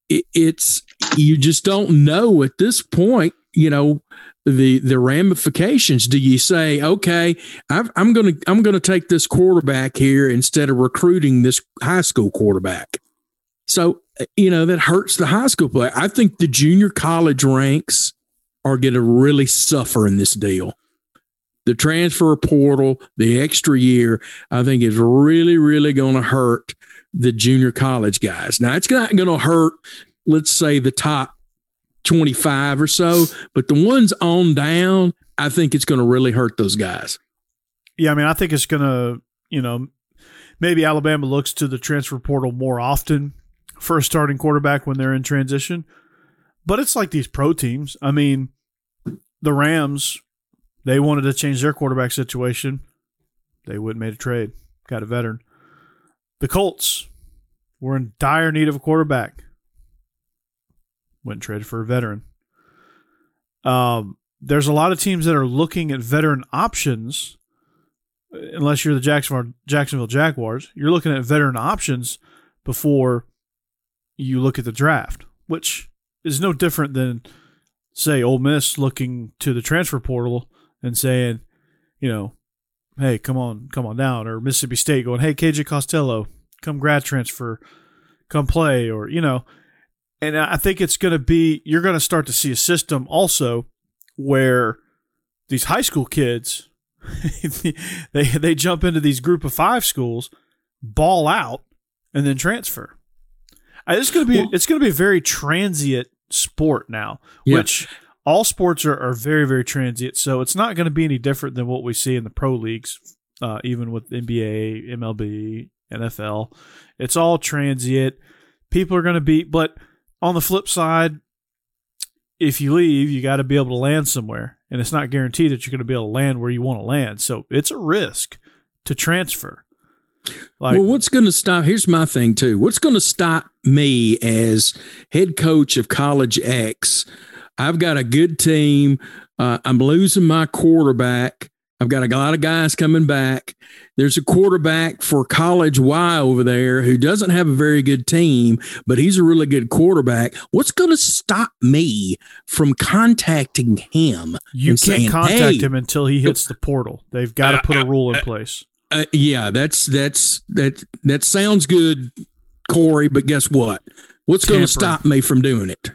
it, it's you just don't know at this point you know the the ramifications. Do you say okay i am going to i'm going to take this quarterback here instead of recruiting this high school quarterback? So you know that hurts the high school player. I think the junior college ranks are going to really suffer in this deal. The transfer portal the extra year i think is really really going to hurt the junior college guys. Now it's not going to hurt let's say the top 25 or so, but the ones on down, I think it's going to really hurt those guys. Yeah, I mean, I think it's going to, you know, maybe Alabama looks to the transfer portal more often for a starting quarterback when they're in transition. But it's like these pro teams. I mean, the Rams, they wanted to change their quarterback situation. They wouldn't made a trade, got a veteran. The Colts were in dire need of a quarterback went and traded for a veteran. Um, there's a lot of teams that are looking at veteran options. Unless you're the Jacksonville Jacksonville Jaguars, you're looking at veteran options before you look at the draft, which is no different than say Ole Miss looking to the transfer portal and saying, you know, hey, come on, come on down, or Mississippi State going, hey, KJ Costello, come grad transfer, come play, or you know, and I think it's going to be you're going to start to see a system also where these high school kids they they jump into these group of five schools, ball out, and then transfer. It's going to be well, it's going to be a very transient sport now, yeah. which all sports are, are very very transient. So it's not going to be any different than what we see in the pro leagues, uh, even with NBA, MLB, NFL. It's all transient. People are going to be, but on the flip side, if you leave, you got to be able to land somewhere, and it's not guaranteed that you're going to be able to land where you want to land. So it's a risk to transfer. Like, well, what's going to stop? Here's my thing too. What's going to stop me as head coach of College X? I've got a good team. Uh, I'm losing my quarterback. I've got a lot of guys coming back. There's a quarterback for college Y over there who doesn't have a very good team, but he's a really good quarterback. What's going to stop me from contacting him? You can't saying, contact hey, him until he hits the portal. They've got to put a rule in place. Uh, yeah, that's that's that that sounds good, Corey. But guess what? What's going to stop me from doing it?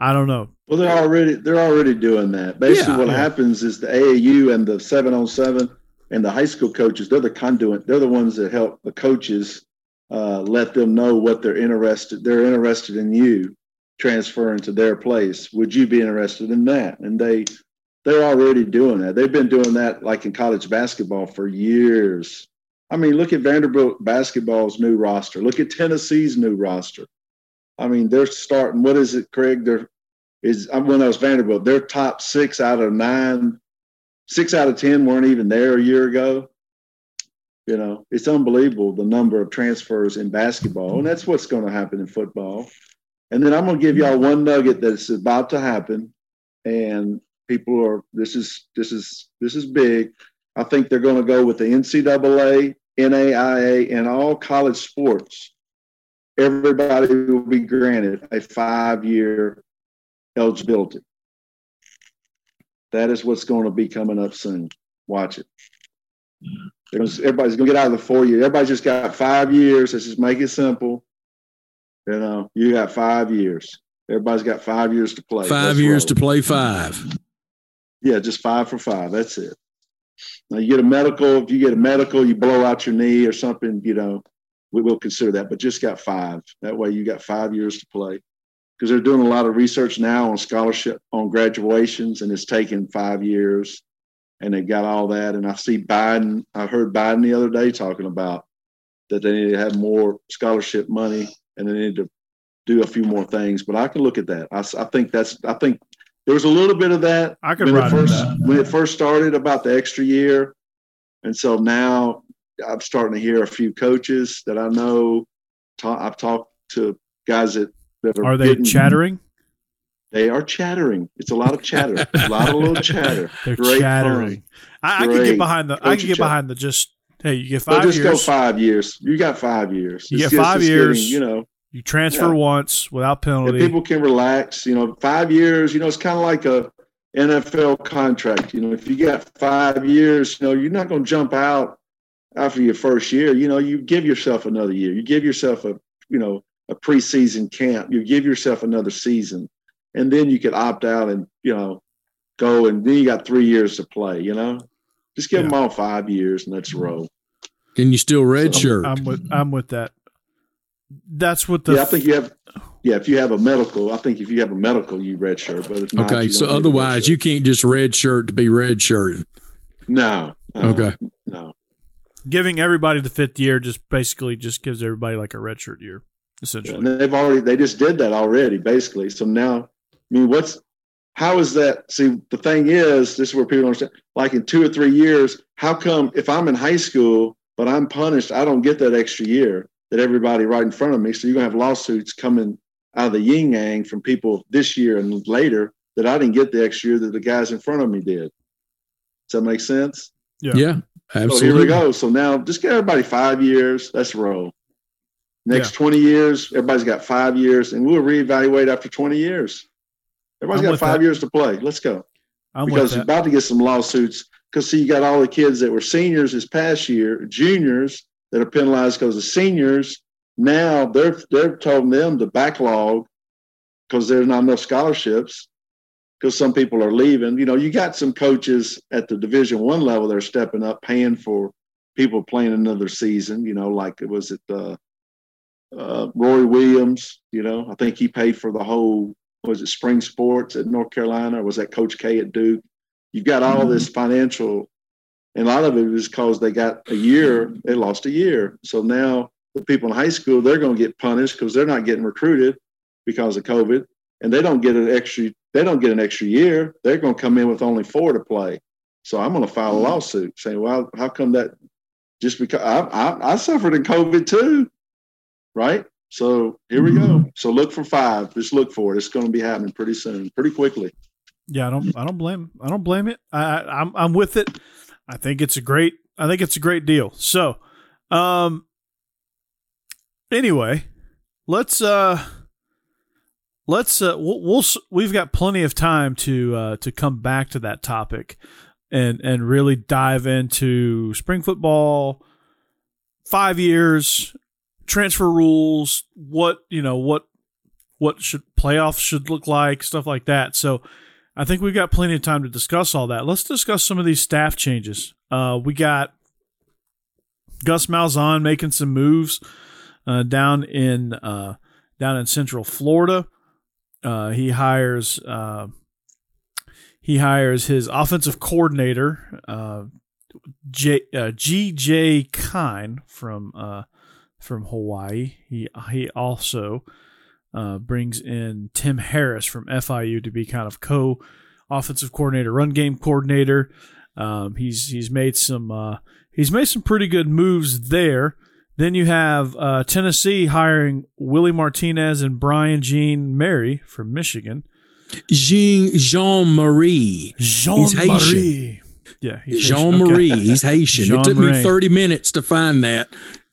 I don't know. Well, they're already they're already doing that. Basically, yeah, what yeah. happens is the AAU and the seven on seven and the high school coaches they're the conduit. They're the ones that help the coaches uh, let them know what they're interested. They're interested in you transferring to their place. Would you be interested in that? And they they're already doing that. They've been doing that like in college basketball for years. I mean, look at Vanderbilt basketball's new roster. Look at Tennessee's new roster. I mean, they're starting. What is it, Craig? They're is when I was Vanderbilt, their top six out of nine, six out of ten weren't even there a year ago. You know, it's unbelievable the number of transfers in basketball, and that's what's going to happen in football. And then I'm going to give y'all one nugget that's about to happen, and people are this is this is this is big. I think they're going to go with the NCAA, NAIA, and all college sports. Everybody will be granted a five-year eligibility. That is what's going to be coming up soon. Watch it. everybody's going to get out of the four year. Everybody just got five years. Let's just make it simple. You know, you got five years. Everybody's got five years to play. 5 years to play five. Yeah, just five for five. That's it. Now you get a medical. If you get a medical, you blow out your knee or something. You know, we will consider that. But just got five. That way, you got five years to play because they're doing a lot of research now on scholarship on graduations, and it's taken five years, and they got all that. And I see Biden. I heard Biden the other day talking about that they need to have more scholarship money, and they need to do a few more things. But I can look at that. I, I think that's. I think there was a little bit of that. I could when it first when it first started about the extra year, and so now I'm starting to hear a few coaches that I know. Ta- I've talked to guys that that are, Are they getting- chattering? They are chattering. It's a lot of chatter. a lot of little chatter. They're Great chattering. I, I can get behind the. I can get behind the just. Hey, you get five just go years. five years. You got five years. You It's get just- five years. getting, you know, You transfer Yeah. once without penalty. people can relax. You know, five years. You know, it's kind of like a NFL contract. You know, if you got five years, you know, you're not going to jump out after your first year. You know, you give yourself another year. You give yourself a, you know, a preseason camp. You give yourself another season, and then you could opt out and you know, go and then you got three years to play. You know, just give Yeah. them all five years and let's roll. Can you still red So, shirt? I'm with. I'm with that. That's what the. yeah, I think you have. Yeah, if you have a medical, I think if you have a medical, you redshirt. But if not, okay, so don't need a otherwise you can't just red shirt to be red shirt. no, no, Okay. no. Giving everybody the fifth year just basically just gives everybody like a redshirt year, essentially. And they've already they just did that already, basically. So now, I mean, what's how is that? See, the thing is, this is where people don't understand. Like in two or three years, how come if I'm in high school but I'm punished, I don't get that extra year that everybody right in front of me? So you're gonna have lawsuits coming out of the yin yang from people this year and later that I didn't get the extra year that the guys in front of me did. Does that make sense? Yeah. Yeah, So here we go. So now just get everybody five years. Let's roll. Next 20 years, everybody's got five years, and we'll reevaluate after 20 years. Everybody's I'm got five that. years to play. Let's go. I'm because you're about to get some lawsuits. Because see, you got all the kids that were seniors this past year, juniors that are penalized because of seniors. Now they're they're telling them to backlog because there's not enough scholarships. Because some people are leaving. You know, you got some coaches at the Division One level that are stepping up, paying for people playing another season. You know, like it was it uh, uh, Roy Williams. You know, I think he paid for the whole was it spring sports at North Carolina or was that Coach K at Duke? You've got all this financial, and a lot of it is because they got a year, they lost a year. So now the people in high school, they're going to get punished because they're not getting recruited because of COVID, and they don't get an extra, they don't get an extra year. They're going to come in with only four to play. So I'm going to file a lawsuit saying, well, how come that? Just because I, I, I suffered in COVID too, right? So here we go. So look for five. Just look for it. It's going to be happening pretty soon, pretty quickly. Yeah, I don't. I don't blame. I don't blame it. I, I, I'm. I'm with it. I think it's a great. I think it's a great deal. So, um. Anyway, let's uh. Let's uh. we'll, we'll we've got plenty of time to uh to come back to that topic, and and really dive into spring football. Five years, transfer rules. What you know. What what should playoffs should look like, stuff like that. So I think we've got plenty of time to discuss all that. Let's discuss some of these staff changes. Uh, we got Gus Malzahn making some moves uh, down in uh, down in Central Florida. Uh, he hires uh, he hires his offensive coordinator uh, J, uh, G.J. Kinne from uh, from Hawaii. He he also uh, brings in Tim Harris from FIU to be kind of co offensive coordinator, run game coordinator. Um, he's he's made some uh, he's made some pretty good moves there. Then you have uh, Tennessee hiring Willie Martinez and Brian Jean Mary from Michigan. Jean Jean Marie. Jean. Marie. Yeah. Jean Okay. Marie. He's Haitian. Jean it took Marie. me 30 minutes to find that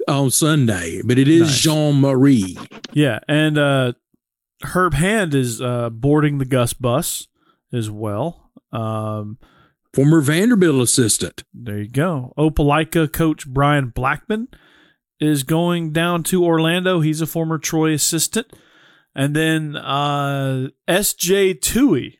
on Sunday, but it is Nice. Jean Marie. Yeah, and uh, Herb Hand is uh, boarding the Gus bus as well. Um, Former Vanderbilt assistant. There you go. Opelika coach Brian Blackmon is going down to Orlando. He's a former Troy assistant. And then uh, S.J. Tui,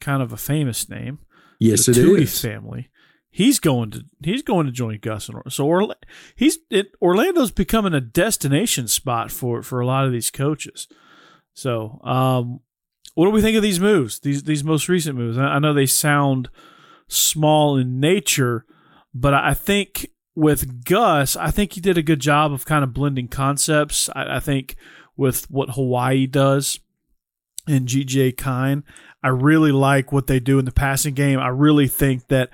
kind of a famous name. Yes, the it Tui is. family. He's going to he's going to join Gus and so Orla- he's it, Orlando's becoming a destination spot for for a lot of these coaches. So, um, what do we think of these moves? These these most recent moves. I I know they sound small in nature, but I think with Gus, I think he did a good job of kind of blending concepts. I, I think with what Hawaii does, and GJ Kinne. I really like what they do in the passing game. I really think that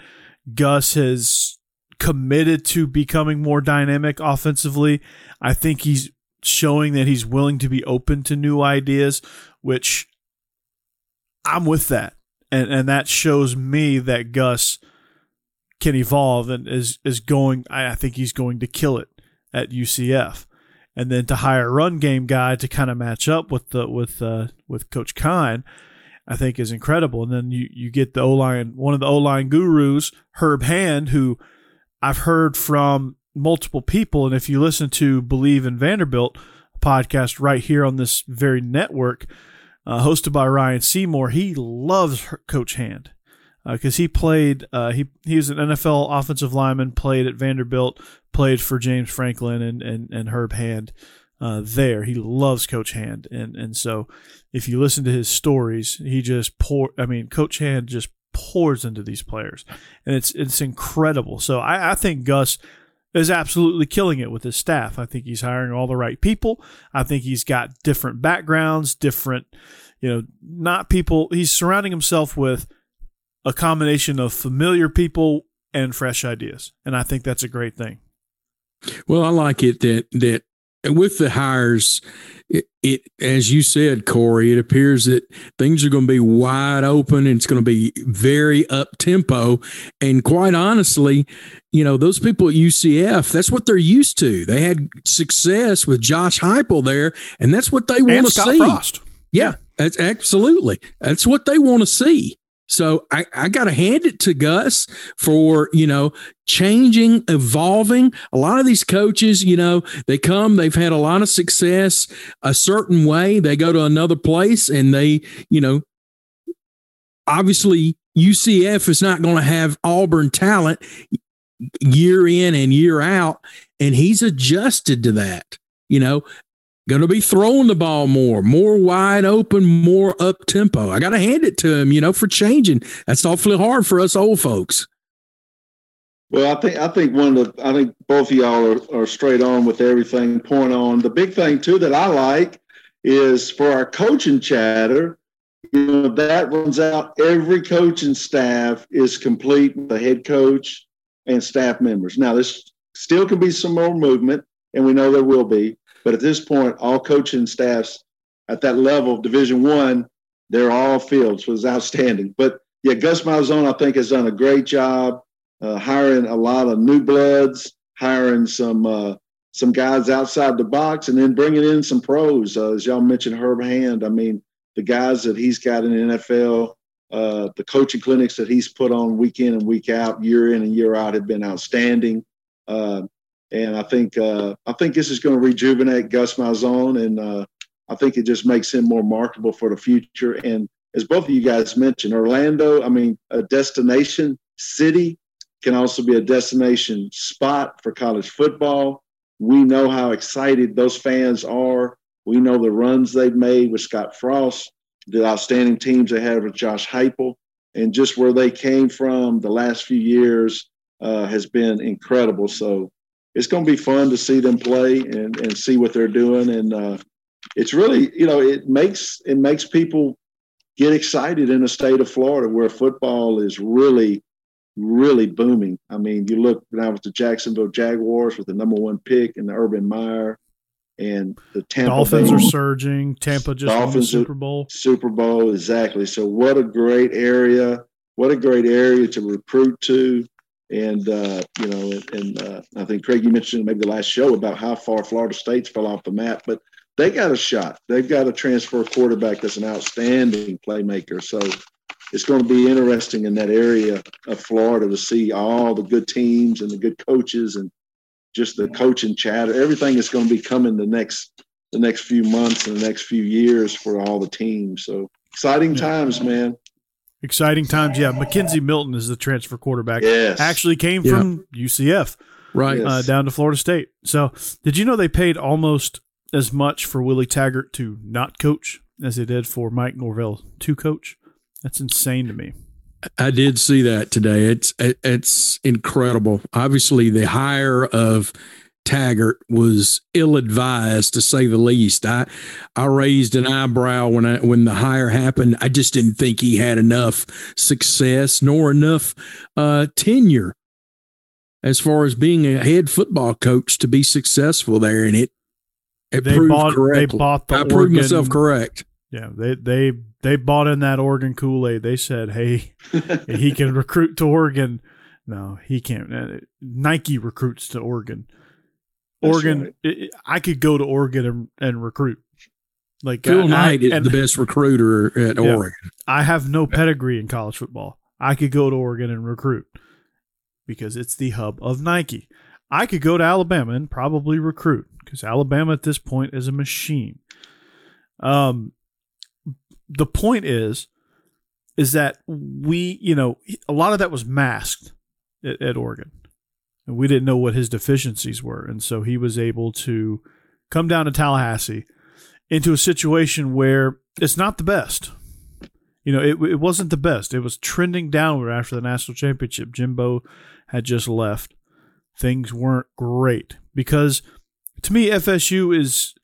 Gus has committed to becoming more dynamic offensively. I think he's showing that he's willing to be open to new ideas, which I'm with that. And and that shows me that Gus can evolve and is is going I, I think he's going to kill it at UCF. And then to hire a run game guy to kind of match up with the with uh, with Coach Kinne, I think is incredible. And then you you get the O line one of the O line gurus, Herb Hand, who I've heard from multiple people, and if you listen to Believe in Vanderbilt podcast right here on this very network, uh, hosted by Ryan Seymour, he loves Coach Hand because uh, he played. Uh, he he was an NFL offensive lineman, played at Vanderbilt, played for James Franklin and and, and Herb Hand. Uh, there, he loves Coach Hand, and and so if you listen to his stories, he just pour. I mean, Coach Hand just pours into these players, and it's it's incredible. So I, I think Gus is absolutely killing it with his staff. I think he's hiring all the right people. I think he's got different backgrounds, different, you know, not people. He's surrounding himself with a combination of familiar people and fresh ideas, and I think that's a great thing. Well, I like it that that with the hires, it, it, as you said, Corey, it appears that things are going to be wide open and it's going to be very up tempo. And quite honestly, you know, those people at UCF, that's what they're used to. They had success with Josh Heupel there, and that's what they want to see. Frost. Yeah, that's absolutely. That's what they want to see. So I, I got to hand it to Gus for, you know, changing, evolving. A lot of these coaches, you know, they come, they've had a lot of success a certain way. They go to another place and they, you know, obviously UCF is not going to have Auburn talent year in and year out. And he's adjusted to that. You know, going to be throwing the ball more, more wide open, more up tempo. I got to hand it to him, you know, for changing. That's awfully hard for us old folks. Well, I think I think one of the I think both of y'all are, are straight on with everything. Point on the big thing too that I like is for our coaching chatter. You know that runs out. Every coaching staff is complete with the head coach and staff members. Now, this still can be some more movement, and we know there will be. But at this point, all coaching staffs at that level, Division One, they're all fields was outstanding. But yeah, Gus Malzahn, I think, has done a great job uh, hiring a lot of new bloods, hiring some uh, some guys outside the box, and then bringing in some pros. Uh, as y'all mentioned, Herb Hand. I mean, the guys that he's got in the NFL, uh, the coaching clinics that he's put on week in and week out, year in and year out, have been outstanding. Uh, and I think uh, I think this is going to rejuvenate Gus Malzahn, and uh, I think it just makes him more marketable for the future. And as both of you guys mentioned, Orlando, I mean, a destination city can also be a destination spot for college football. We know how excited those fans are. We know the runs they've made with Scott Frost, the outstanding teams they had with Josh Heupel, and just where they came from the last few years uh, has been incredible. So it's going to be fun to see them play and, and see what they're doing. And uh, it's really, you know, it makes it makes people get excited in the state of Florida where football is really, really booming. I mean, you look now with the Jacksonville Jaguars with the number one pick and the Urban Meyer and the Tampa Dolphins Bay. are surging. Tampa just Dolphins won the Super Bowl. Super Bowl, exactly. So what a great area. What a great area to recruit to. And uh, you know, and uh, I think Craig, you mentioned maybe the last show about how far Florida State's fell off the map, but they got a shot. They've got a transfer quarterback that's an outstanding playmaker. So it's going to be interesting in that area of Florida to see all the good teams and the good coaches and just the coaching chatter. Everything is going to be coming the next the next few months and the next few years for all the teams. So exciting times, man. Exciting times, yeah. McKenzie Milton is the transfer quarterback. Yes. Actually came yeah. from UCF, right, uh, down to Florida State. So, did you know they paid almost as much for Willie Taggart to not coach as they did for Mike Norvell to coach? That's insane to me. I did see that today. It's it's incredible. Obviously, the hire of Taggart was ill advised to say the least. I I raised an eyebrow when I when the hire happened. I just didn't think he had enough success nor enough uh, tenure as far as being a head football coach to be successful there, and it it They proved bought- they bought the I proved myself correct. Yeah, they they they bought in that Oregon Kool Aid. They said, "Hey, he can recruit to Oregon." No, he can't. Uh, Nike recruits to Oregon. That's Oregon, right. I- I could go to Oregon and, and recruit. Like Phil I, Knight is and the best recruiter at Yeah. Oregon. I have no pedigree in college football. I could go to Oregon and recruit because it's the hub of Nike. I could go to Alabama and probably recruit because Alabama at this point is a machine. Um, the point is, is that we, you know, a lot of that was masked at, at Oregon, and we didn't know what his deficiencies were, and so he was able to come down to Tallahassee into a situation where it's not the best. You know, it, it wasn't the best. It was trending downward after the national championship. Jimbo had just left. Things weren't great because, to me, FSU is,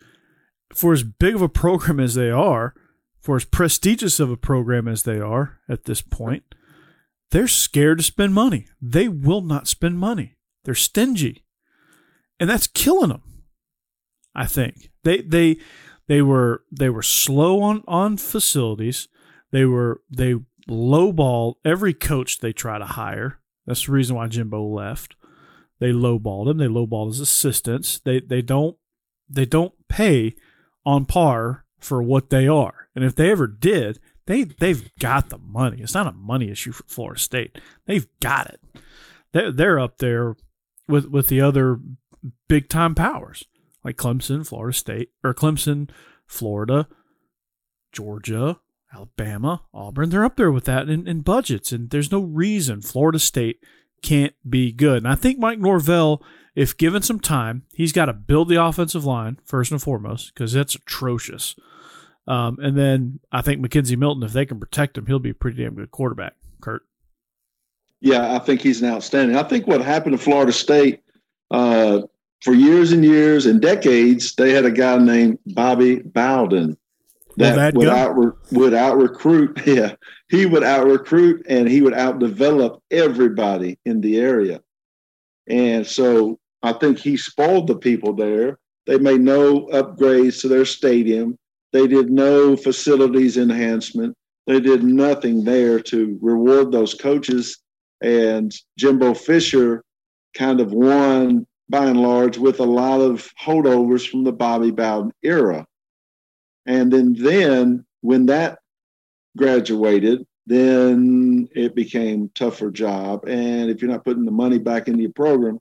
for as big of a program as they are, for as prestigious of a program as they are at this point, they're scared to spend money. They will not spend money. They're stingy, and that's killing them. I think they they they were they were slow on on facilities. They were they lowball every coach they try to hire. That's the reason why Jimbo left. They lowballed him. They lowballed his assistants. They they don't they don't pay on par for what they are. And if they ever did, they they've got the money. It's not a money issue for Florida State. They've got it. They're they're up there with with the other big time powers like Clemson, Florida State, or Clemson, Florida, Georgia, Alabama, Auburn. They're up there with that in, in budgets, and there's no reason Florida State can't be good. And I think Mike Norvell, if given some time, he's got to build the offensive line first and foremost because that's atrocious. Um, and then I think McKenzie Milton, if they can protect him, he'll be a pretty damn good quarterback. Kurt. Yeah, I think he's an outstanding. I think what happened to Florida State uh, for years and years and decades, they had a guy named Bobby Bowden that that would out would out recruit. Yeah, he would out recruit and he would out develop everybody in the area. And so I think he spoiled the people there. They made no upgrades to their stadium. They did no facilities enhancement. They did nothing there to reward those coaches. And Jimbo Fisher kind of won by and large with a lot of holdovers from the Bobby Bowden era. And then, then when that graduated, then it became tougher job. And if you're not putting the money back into your program,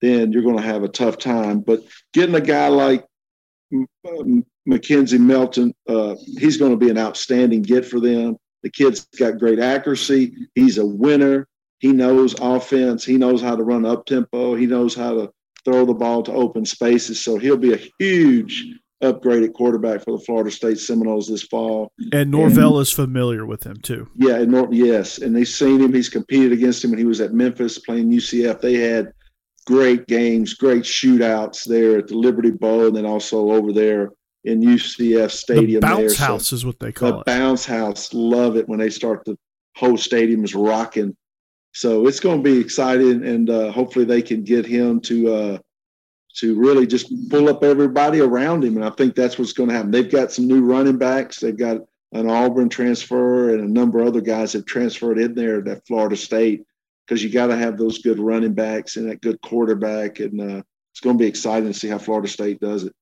then you're going to have a tough time. But getting a guy like um, McKenzie Milton, uh, he's going to be an outstanding get for them. The kid's got great accuracy. He's a winner. He knows offense. He knows how to run up tempo. He knows how to throw the ball to open spaces. So he'll be a huge upgraded quarterback for the Florida State Seminoles this fall. And Norvell is familiar with him too. Yeah, and Norton, yes, and they've seen him. He's competed against him when he was at Memphis playing UCF. They had great games, great shootouts there at the Liberty Bowl, and then also over there in UCF The Stadium. there. bounce So house is what they the call it. bounce house, love it when they start the whole stadium is rocking. So it's going to be exciting, and uh, hopefully they can get him to uh, to really just pull up everybody around him. And I think that's what's going to happen. They've got some new running backs. They've got an Auburn transfer and a number of other guys have transferred in there at Florida State because you got to have those good running backs and that good quarterback. And uh, it's going to be exciting to see how Florida State does it.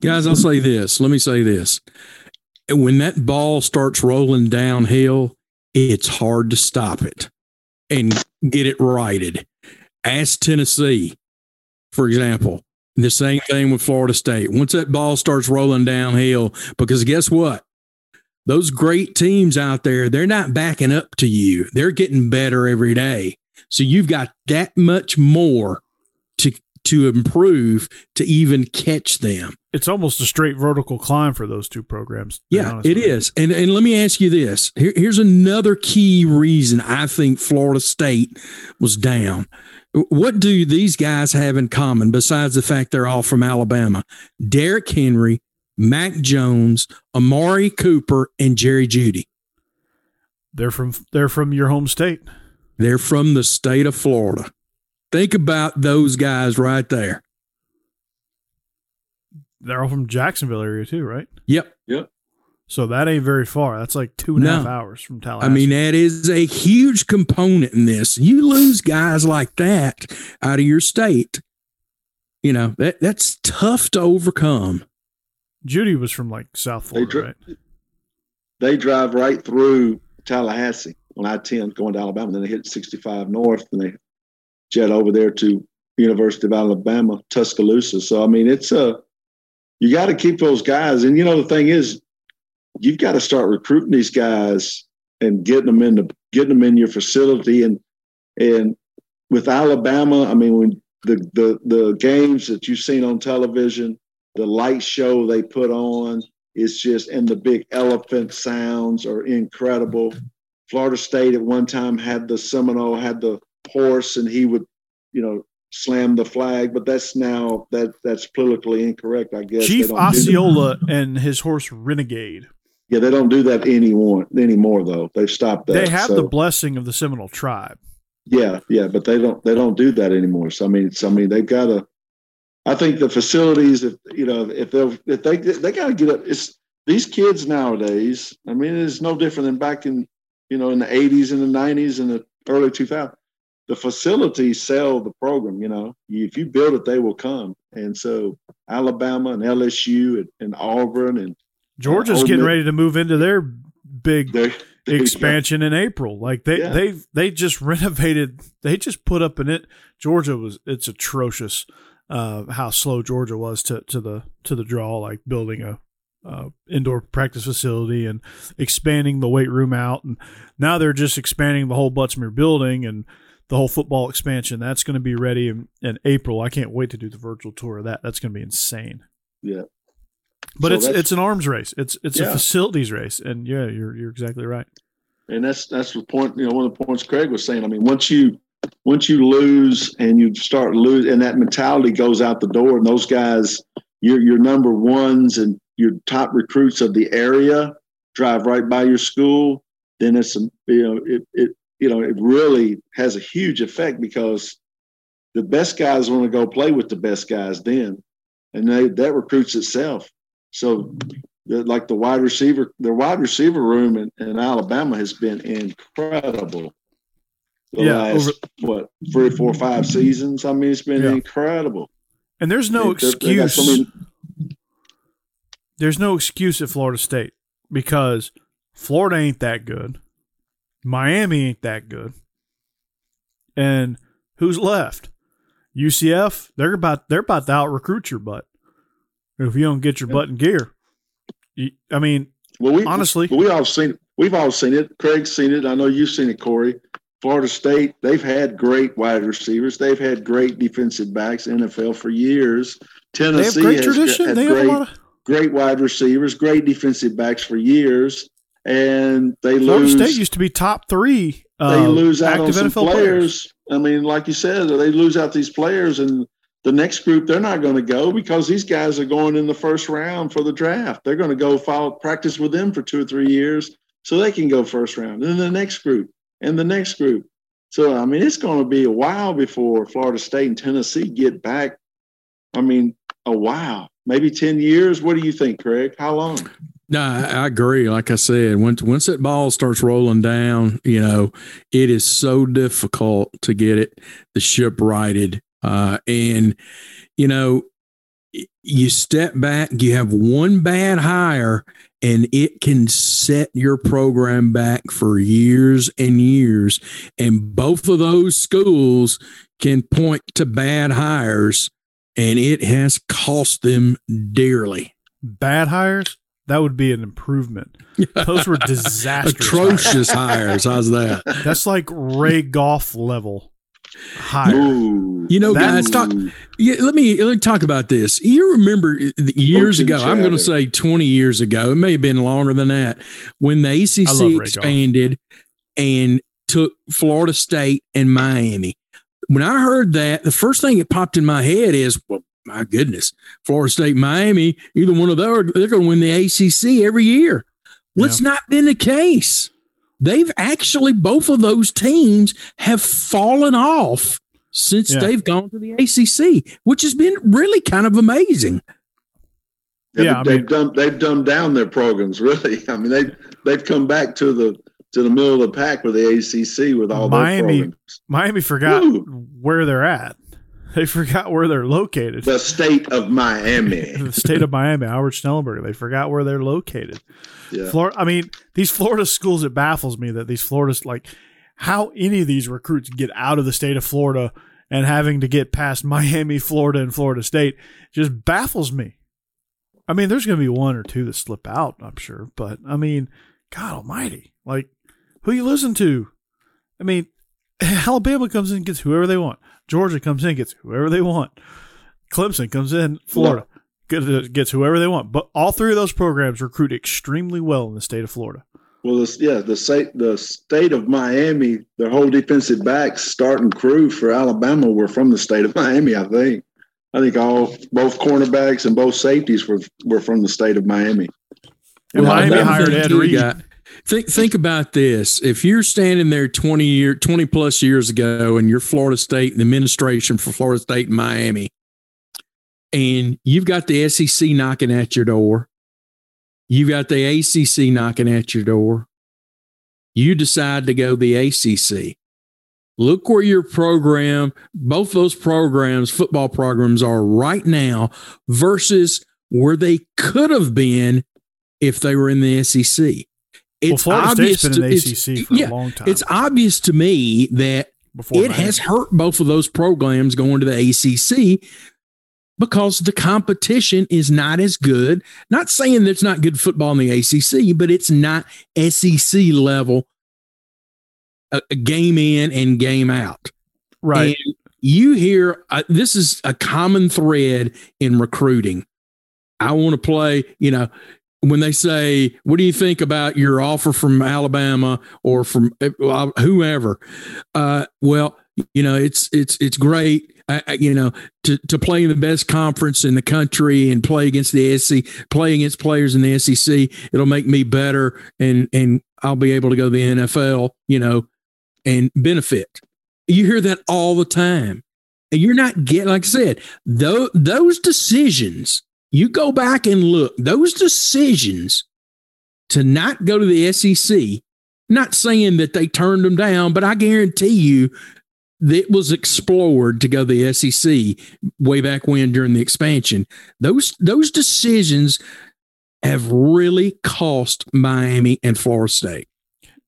Guys, I'll say this. Let me say this. When that ball starts rolling downhill, it's hard to stop it and get it righted. Ask Tennessee, for example. The same thing with Florida State. Once that ball starts rolling downhill, because guess what? Those great teams out there, they're not backing up to you. They're getting better every day. So you've got that much more to improve to even catch them. It's almost a straight vertical climb for those two programs. Yeah, it is. And and let me ask you this. Here, here's another key reason I think Florida State was down. What do these guys have in common besides the fact they're all from Alabama? Derrick Henry, Mac Jones, Amari Cooper, and Jerry Jeudy. They're from they're from your home state. They're from the state of Florida. Think about those guys right there. They're all from Jacksonville area too, right? Yep. Yep. So that ain't very far. That's like two and a half No. hours from Tallahassee. I mean, that is a huge component in this. You lose guys like that out of your state. You know, that that's tough to overcome. Jeudy was from like South They Florida, dri- right? They drive right through Tallahassee on I 10 going to Alabama. Then they hit 65 north and they jet over there to University of Alabama, Tuscaloosa. So, I mean, it's a, you got to keep those guys. And, you know, the thing is, you've got to start recruiting these guys and getting them in the, getting them in your facility. And, and with Alabama, I mean, when the, the, the games that you've seen on television, the light show they put on, it's just, and the big elephant sounds are incredible. Florida State at one time had the Seminole, had the horse, and he would, you know, slam the flag. But that's now that that's politically incorrect, I guess. Chief don't do that. Osceola and his horse Renegade. Yeah, they don't do that anymore. Anymore though, they've stopped that. They have So, the blessing of the Seminole tribe. yeah, yeah, but they don't. They don't do that anymore. So I mean, it's, I mean, they've got to. I think the facilities, if you know, if they if they they got to get up. It's these kids nowadays. I mean, it's no different than back in you know in the '80s and the '90s and the early 2000s. The facilities sell the program. You know, if you build it, they will come. And so Alabama and LSU and, and Auburn and Georgia's getting ready to move into their big expansion in April. Like they Yeah. they they just renovated. They just put up an it. Georgia was it's atrocious. Uh, how slow Georgia was to to the to the draw, like building a uh, indoor practice facility and expanding the weight room out, and now they're just expanding the whole Butts-Mehre building and the whole football expansion. That's going to be ready in, in April. I can't wait to do the virtual tour of that. That's going to be insane. Yeah. But So it's it's an arms race. It's it's a facilities race, and yeah, you're you're exactly right. And that's that's the point. You know, one of the points Craig was saying. I mean, once you once you lose and you start lose, and that mentality goes out the door, and those guys, your your number ones and your top recruits of the area drive right by your school. Then it's a, you know it it you know it really has a huge effect because the best guys want to go play with the best guys then, and they that recruits itself. So the- like the wide receiver, the wide receiver room in, in Alabama has been incredible. The Yeah, last over- what three, four, five seasons. I mean, it's been Yeah. incredible. And there's no they excuse. so many- there's no excuse at Florida State because Florida ain't that good. Miami ain't that good. And who's left? UCF, they're about they're about to out recruit your butt. If you don't get your butt in gear. You- I mean, well, we honestly- we all seen we've all seen it. Craig's seen it. I know you've seen it, Corey. Florida State, they've had great wide receivers. They've had great defensive backs NFL for years. Tennessee they have great has tradition. had They have great, a lot of great wide receivers, great defensive backs for years, and they Florida lose. State used to be top three. they uh, lose out on active some NFL players. I mean, like you said, they lose out these players, and the next group they're not going to go because these guys are going in the first round for the draft. They're going to go follow practice with them for two or three years so they can go first round. And then the next group, and the next group. So I mean, it's going to be a while before Florida State and Tennessee get back. I mean, a while, maybe ten years. What do you think, Craig? How long? No, I, agree. Like I said, once once that ball starts rolling down, you know, it is so difficult to get it the ship righted. Uh, and you know, you step back, you have one bad hire, and it can set your program back for years and years. And both of those schools can point to bad hires, and it has cost them dearly. bad hires. That would be an improvement. Those were disastrous. atrocious hires. How's that? That's like Ray Goff level hire. Ooh. You know, That- guys, talk. Yeah, let me let me talk about this. You remember years Coaching ago? I'm going to say 20 years ago. It may have been longer than that when the I love ACC Goff. expanded and took Florida State and Miami. when I heard that, the first thing that popped in my head is, well, my goodness, Florida State, Miami, either one of those, they're going to win the ACC every year. Well, it's not been the case. They've actually, both of those teams have fallen off since Yeah. they've gone to the ACC, which has been really kind of amazing. Yeah, I they've mean- dumbed they've dumbed down their programs. Really, I mean they they've come back to the to the middle of the pack with the ACC with all Miami- their. Miami forgot Woo. where they're at. They forgot where they're located. The state of Miami. the state of Miami, Howard Schnellenberger. They forgot where they're located. Yeah. Florida. I mean, these Florida schools. It baffles me that these Florida's like how any of these recruits get out of the state of Florida and having to get past Miami, Florida, and Florida State just baffles me. I mean, there's going to be one or two that slip out, I'm sure, but I mean, God Almighty, like who you listen to? I mean, Alabama comes in and gets whoever they want. Georgia comes in gets whoever they want. Clemson comes in, Florida gets, gets whoever they want. But all three of those programs recruit extremely well in the state of Florida. Well, this, yeah, the state the state of Miami, their whole defensive backs, starting crew for Alabama were from the state of Miami. I think. I think all both cornerbacks and both safeties were were from the state of Miami. And Well, Miami another hired thing Ed Reed. guy- Think think about this. If you're standing there 20 year 20 plus years ago and you're Florida State the administration for Florida State and Miami, and you've got the SEC knocking at your door, you've got the ACC knocking at your door, you decide to go the ACC. Look where your program, both those programs, football programs are right now versus where they could have been if they were in the SEC. Well, It's Florida obvious State's been in to- the it's- ACC for yeah, a long time. It's obvious to me that before it Miami. has hurt both of those programs going to the ACC because the competition is not as good. Not saying there's not good football in the ACC, but it's not SEC level uh, game in and game out. right. And you hear uh, this is a common thread in recruiting. I want to play, you know, when they say, "What do you think about your offer from Alabama or from uh, whoever?" Uh, well, you know, it's it's it's great. You know, to to play in the best conference in the country and play against the SEC, play against players in the SEC, it'll make me better, and and I'll be able to go to the NFL. You know, and benefit. You hear that all the time. And you're not getting, like I said, those, those decisions, you go back and look, those decisions to not go to the SEC, not saying that they turned them down, but I guarantee you that was explored to go to the SEC way back when during the expansion. Those those decisions have really cost Miami and Florida State.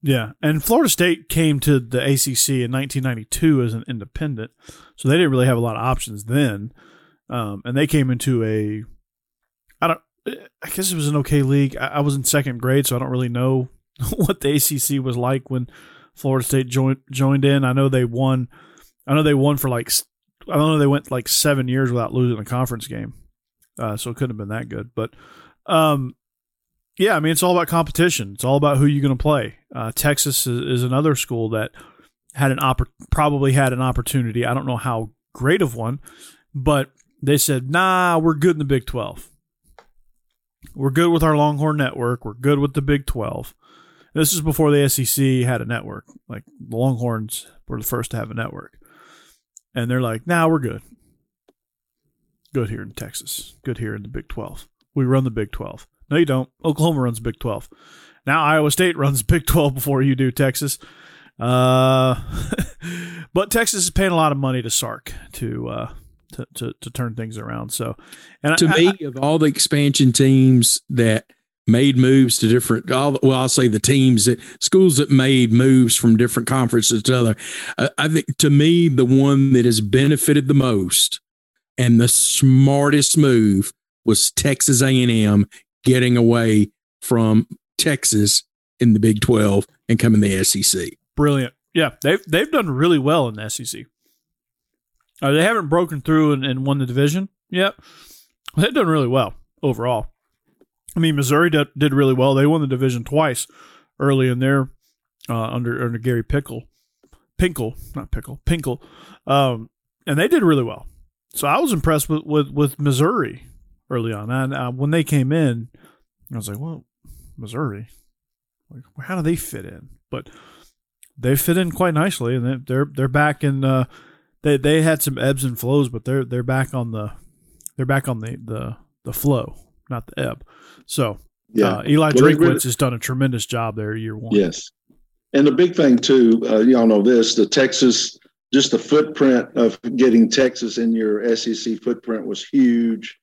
Yeah, and Florida State came to the ACC in 1992 as an independent, so they didn't really have a lot of options then. Um, and they came into a, I don't, I guess it was an okay league. I, I was in second grade, so I don't really know what the ACC was like when Florida State joined joined in. I know they won, I know they won for like, I don't know they went like seven years without losing a conference game, uh, so it couldn't have been that good. But, um, yeah, I mean, it's all about competition. It's all about who you're going to play. Uh, Texas is, is another school that had an oppor- probably had an opportunity. I don't know how great of one, but they said, "Nah, we're good in the Big 12. We're good with our Longhorn network. We're good with the Big 12." This is before the SEC had a network. Like the Longhorns were the first to have a network, and they're like, "Nah, we're good. Good here in Texas. Good here in the Big 12. We run the Big 12." No, you don't. Oklahoma runs Big 12. Now Iowa State runs Big 12 before you do Texas. Uh, but Texas is paying a lot of money to Sark to uh, to, to to turn things around. So, and to I, me, I- of all the expansion teams that made moves to different, all, well, I'll say the teams that schools that made moves from different conferences to other. I, I think to me, the one that has benefited the most and the smartest move was Texas A&M getting away from Texas in the Big 12 and coming to the SEC. brilliant. Yeah, they've they've done really well in the SEC. Uh, they haven't broken through and, and won the division yet. They've done really well overall. I mean, Missouri did, did really well. They won the division twice early in their uh, under under Gary Pickle. Pinkel, not Pickle, Pinkel, um, and they did really well. So I was impressed with with, with Missouri early on, and uh, when they came in, I was like, well, Missouri, like, how do they fit in? But they fit in quite nicely, and they're they're back in. They they had some ebbs and flows, but they're they're back on the they're back on the the the flow, not the ebb. So Yeah. uh, Eli Well, really- has done a tremendous job there year one. Yes. And the big thing too, uh, y'all know this, the Texas, just the footprint of getting Texas in your SEC footprint was huge.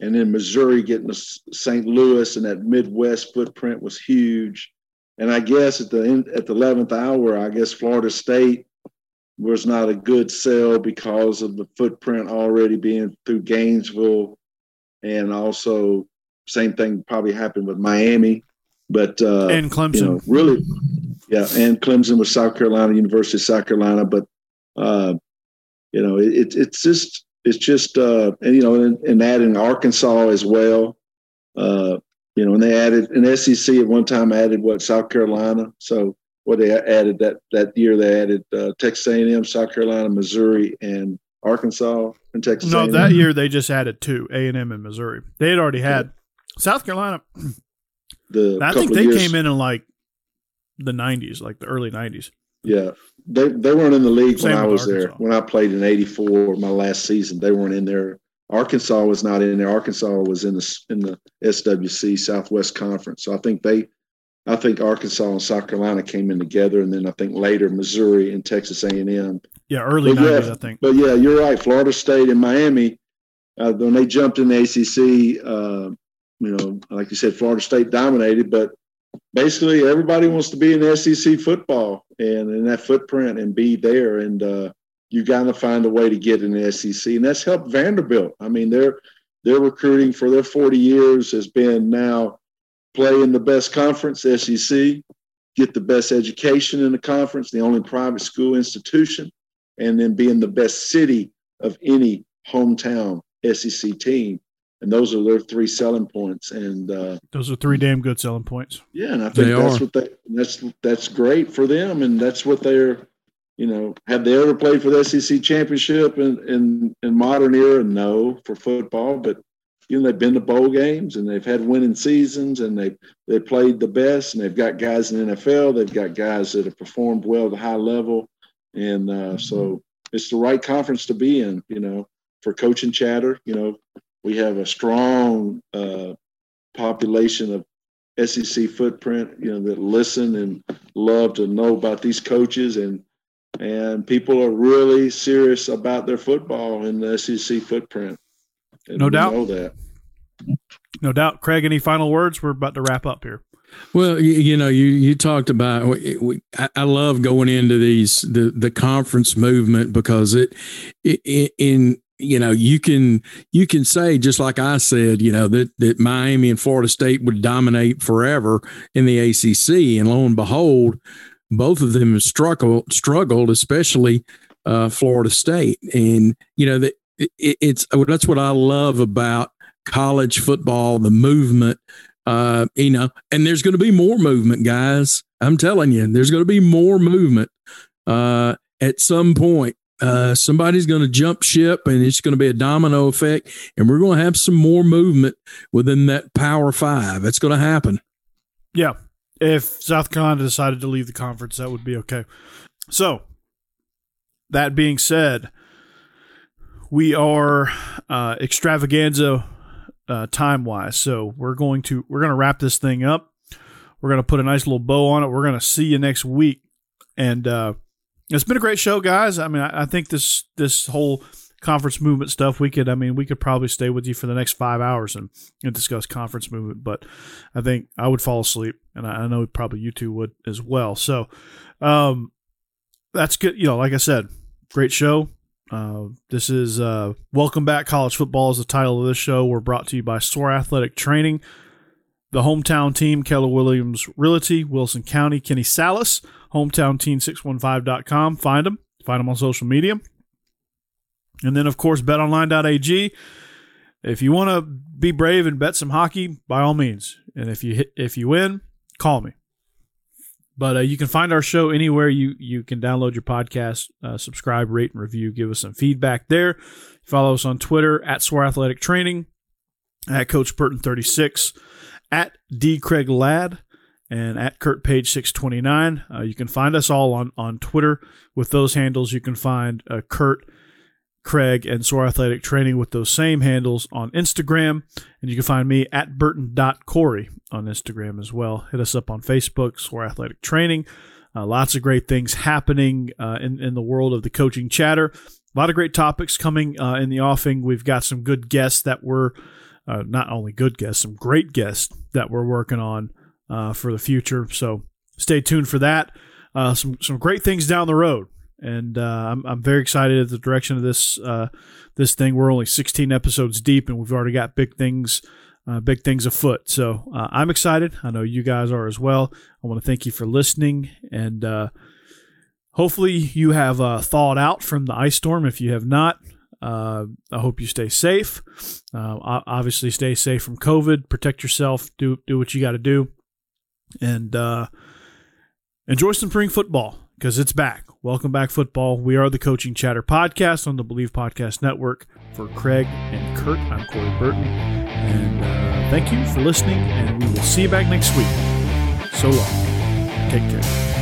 And then Missouri getting to St. Louis and that Midwest footprint was huge. And I guess at the end, at the 11th hour, I guess Florida State was not a good sell because of the footprint already being through Gainesville. And also, same thing probably happened with Miami. But, uh, and Clemson. you know, really, yeah. And Clemson was South Carolina, University of South Carolina, but uh, you know, it, it, it's just it's just uh, and you know, and, and adding Arkansas as well. Uh, you know, and they added an SEC at one time added what South Carolina. So what they added that that year they added uh, Texas A&M, South Carolina, Missouri, and Arkansas and Texas. no, A&M. that year they just added two A and M and Missouri. They had already had South Carolina. the I think they years- came in in like the '90s, like the early '90s. Yeah, they they weren't in the league Same when I was there. When I played in '84, my last season, they weren't in there. Arkansas was not in there. Arkansas was in the in the SWC Southwest Conference. So I think they, I think Arkansas and South Carolina came in together, and then I think later Missouri and Texas A and M. Yeah, early But yeah, I think. But yeah, you're right. Florida State and Miami, uh, when they jumped in the ACC, uh, you know, like you said, Florida State dominated, but basically everybody wants to be in SEC football and in that footprint and be there. And uh, you got to find a way to get in the SEC, and that's helped Vanderbilt. I mean, their their recruiting for their 40 years has been now play in the best conference, SEC, get the best education in the conference, the only private school institution, and then be in the best city of any hometown SEC team. And those are their three selling points. And uh, Those are three damn good selling points. yeah, and I think They that's are. what they that's that's great for them, and that's what they're, you know, have they ever played for the SEC championship in in, in modern era? No, for football, but you know they've been to bowl games and they've had winning seasons and they've they played the best and they've got guys in the NFL, they've got guys that have performed well at a high level, and uh, so it's the right conference to be in, you know, for coaching chatter. You know, we have a strong uh, population of SEC footprint, you know, that listen and love to know about these coaches and and people are really serious about their football in the SEC footprint. And No we doubt. Know that. No doubt. Craig, any final words? We're about to wrap up here. Well, you, you know, you you talked about. We, we, I, I love going into these the the conference movement because it, it in you know you can you can say just like I said, you know that that Miami and Florida State would dominate forever in the ACC, and lo and behold, both of them have struggled struggled, especially uh, Florida State, and you know that it, it's that's what I love about college football, the movement uh, you know, and there's going to be more movement, guys. I'm telling you, there's going to be more movement. Uh, at some point, uh, somebody's going to jump ship, and it's going to be a domino effect, and we're going to have some more movement within that Power Five. It's going to happen. Yeah. If South Carolina decided to leave the conference, that would be okay. So, that being said, we are uh, extravaganza uh, time wise. So we're going to we're going to wrap this thing up. We're going to put a nice little bow on it. We're going to see you next week, and uh, it's been a great show, guys. I mean, I, I think this this whole conference movement stuff we could i mean we could probably stay with you for the next five hours and, and discuss conference movement but i think i would fall asleep and i, I know probably you two would as well so um that's good you know like i said great show uh, this is uh, welcome back college football is the title of this show we're brought to you by soar athletic training the hometown team keller williams realty wilson county kenny salas hometown team 615.com find them find them on social media and then, of course, betonline.ag. If you want to be brave and bet some hockey, by all means. And if you hit, if you win, call me. But uh, you can find our show anywhere you you can download your podcast, uh, subscribe, rate, and review. Give us some feedback there. Follow us on Twitter at Soar Athletic Training, at Coach Burton thirty six, at D Craig Ladd, and at Kurt Page six twenty nine. Uh, you can find us all on on Twitter with those handles. You can find uh, Kurt. Craig and Soar Athletic Training with those same handles on Instagram. And you can find me at burton.corey on Instagram as well. Hit us up on Facebook, Soar Athletic Training. Uh, lots of great things happening uh, in, in the world of the coaching chatter. A lot of great topics coming uh, in the offing. We've got some good guests that we're uh, not only good guests, some great guests that we're working on uh, for the future. So stay tuned for that. Uh, some some great things down the road and uh, I'm, I'm very excited at the direction of this uh, this thing. We're only 16 episodes deep, and we've already got big things uh, big things afoot. So uh, I'm excited. I know you guys are as well. I want to thank you for listening, and uh, hopefully you have uh, thawed out from the ice storm. If you have not, I hope you stay safe. obviously, stay safe from COVID. Protect yourself. Do do what you got to do, and enjoy some spring football because it's back. Welcome back, football. We are the Coaching Chatter podcast on the Bleav Podcast Network. For Craig and Kurt, I'm Corey Burton. And uh, thank you for listening, and we will see you back next week. So long. Take care.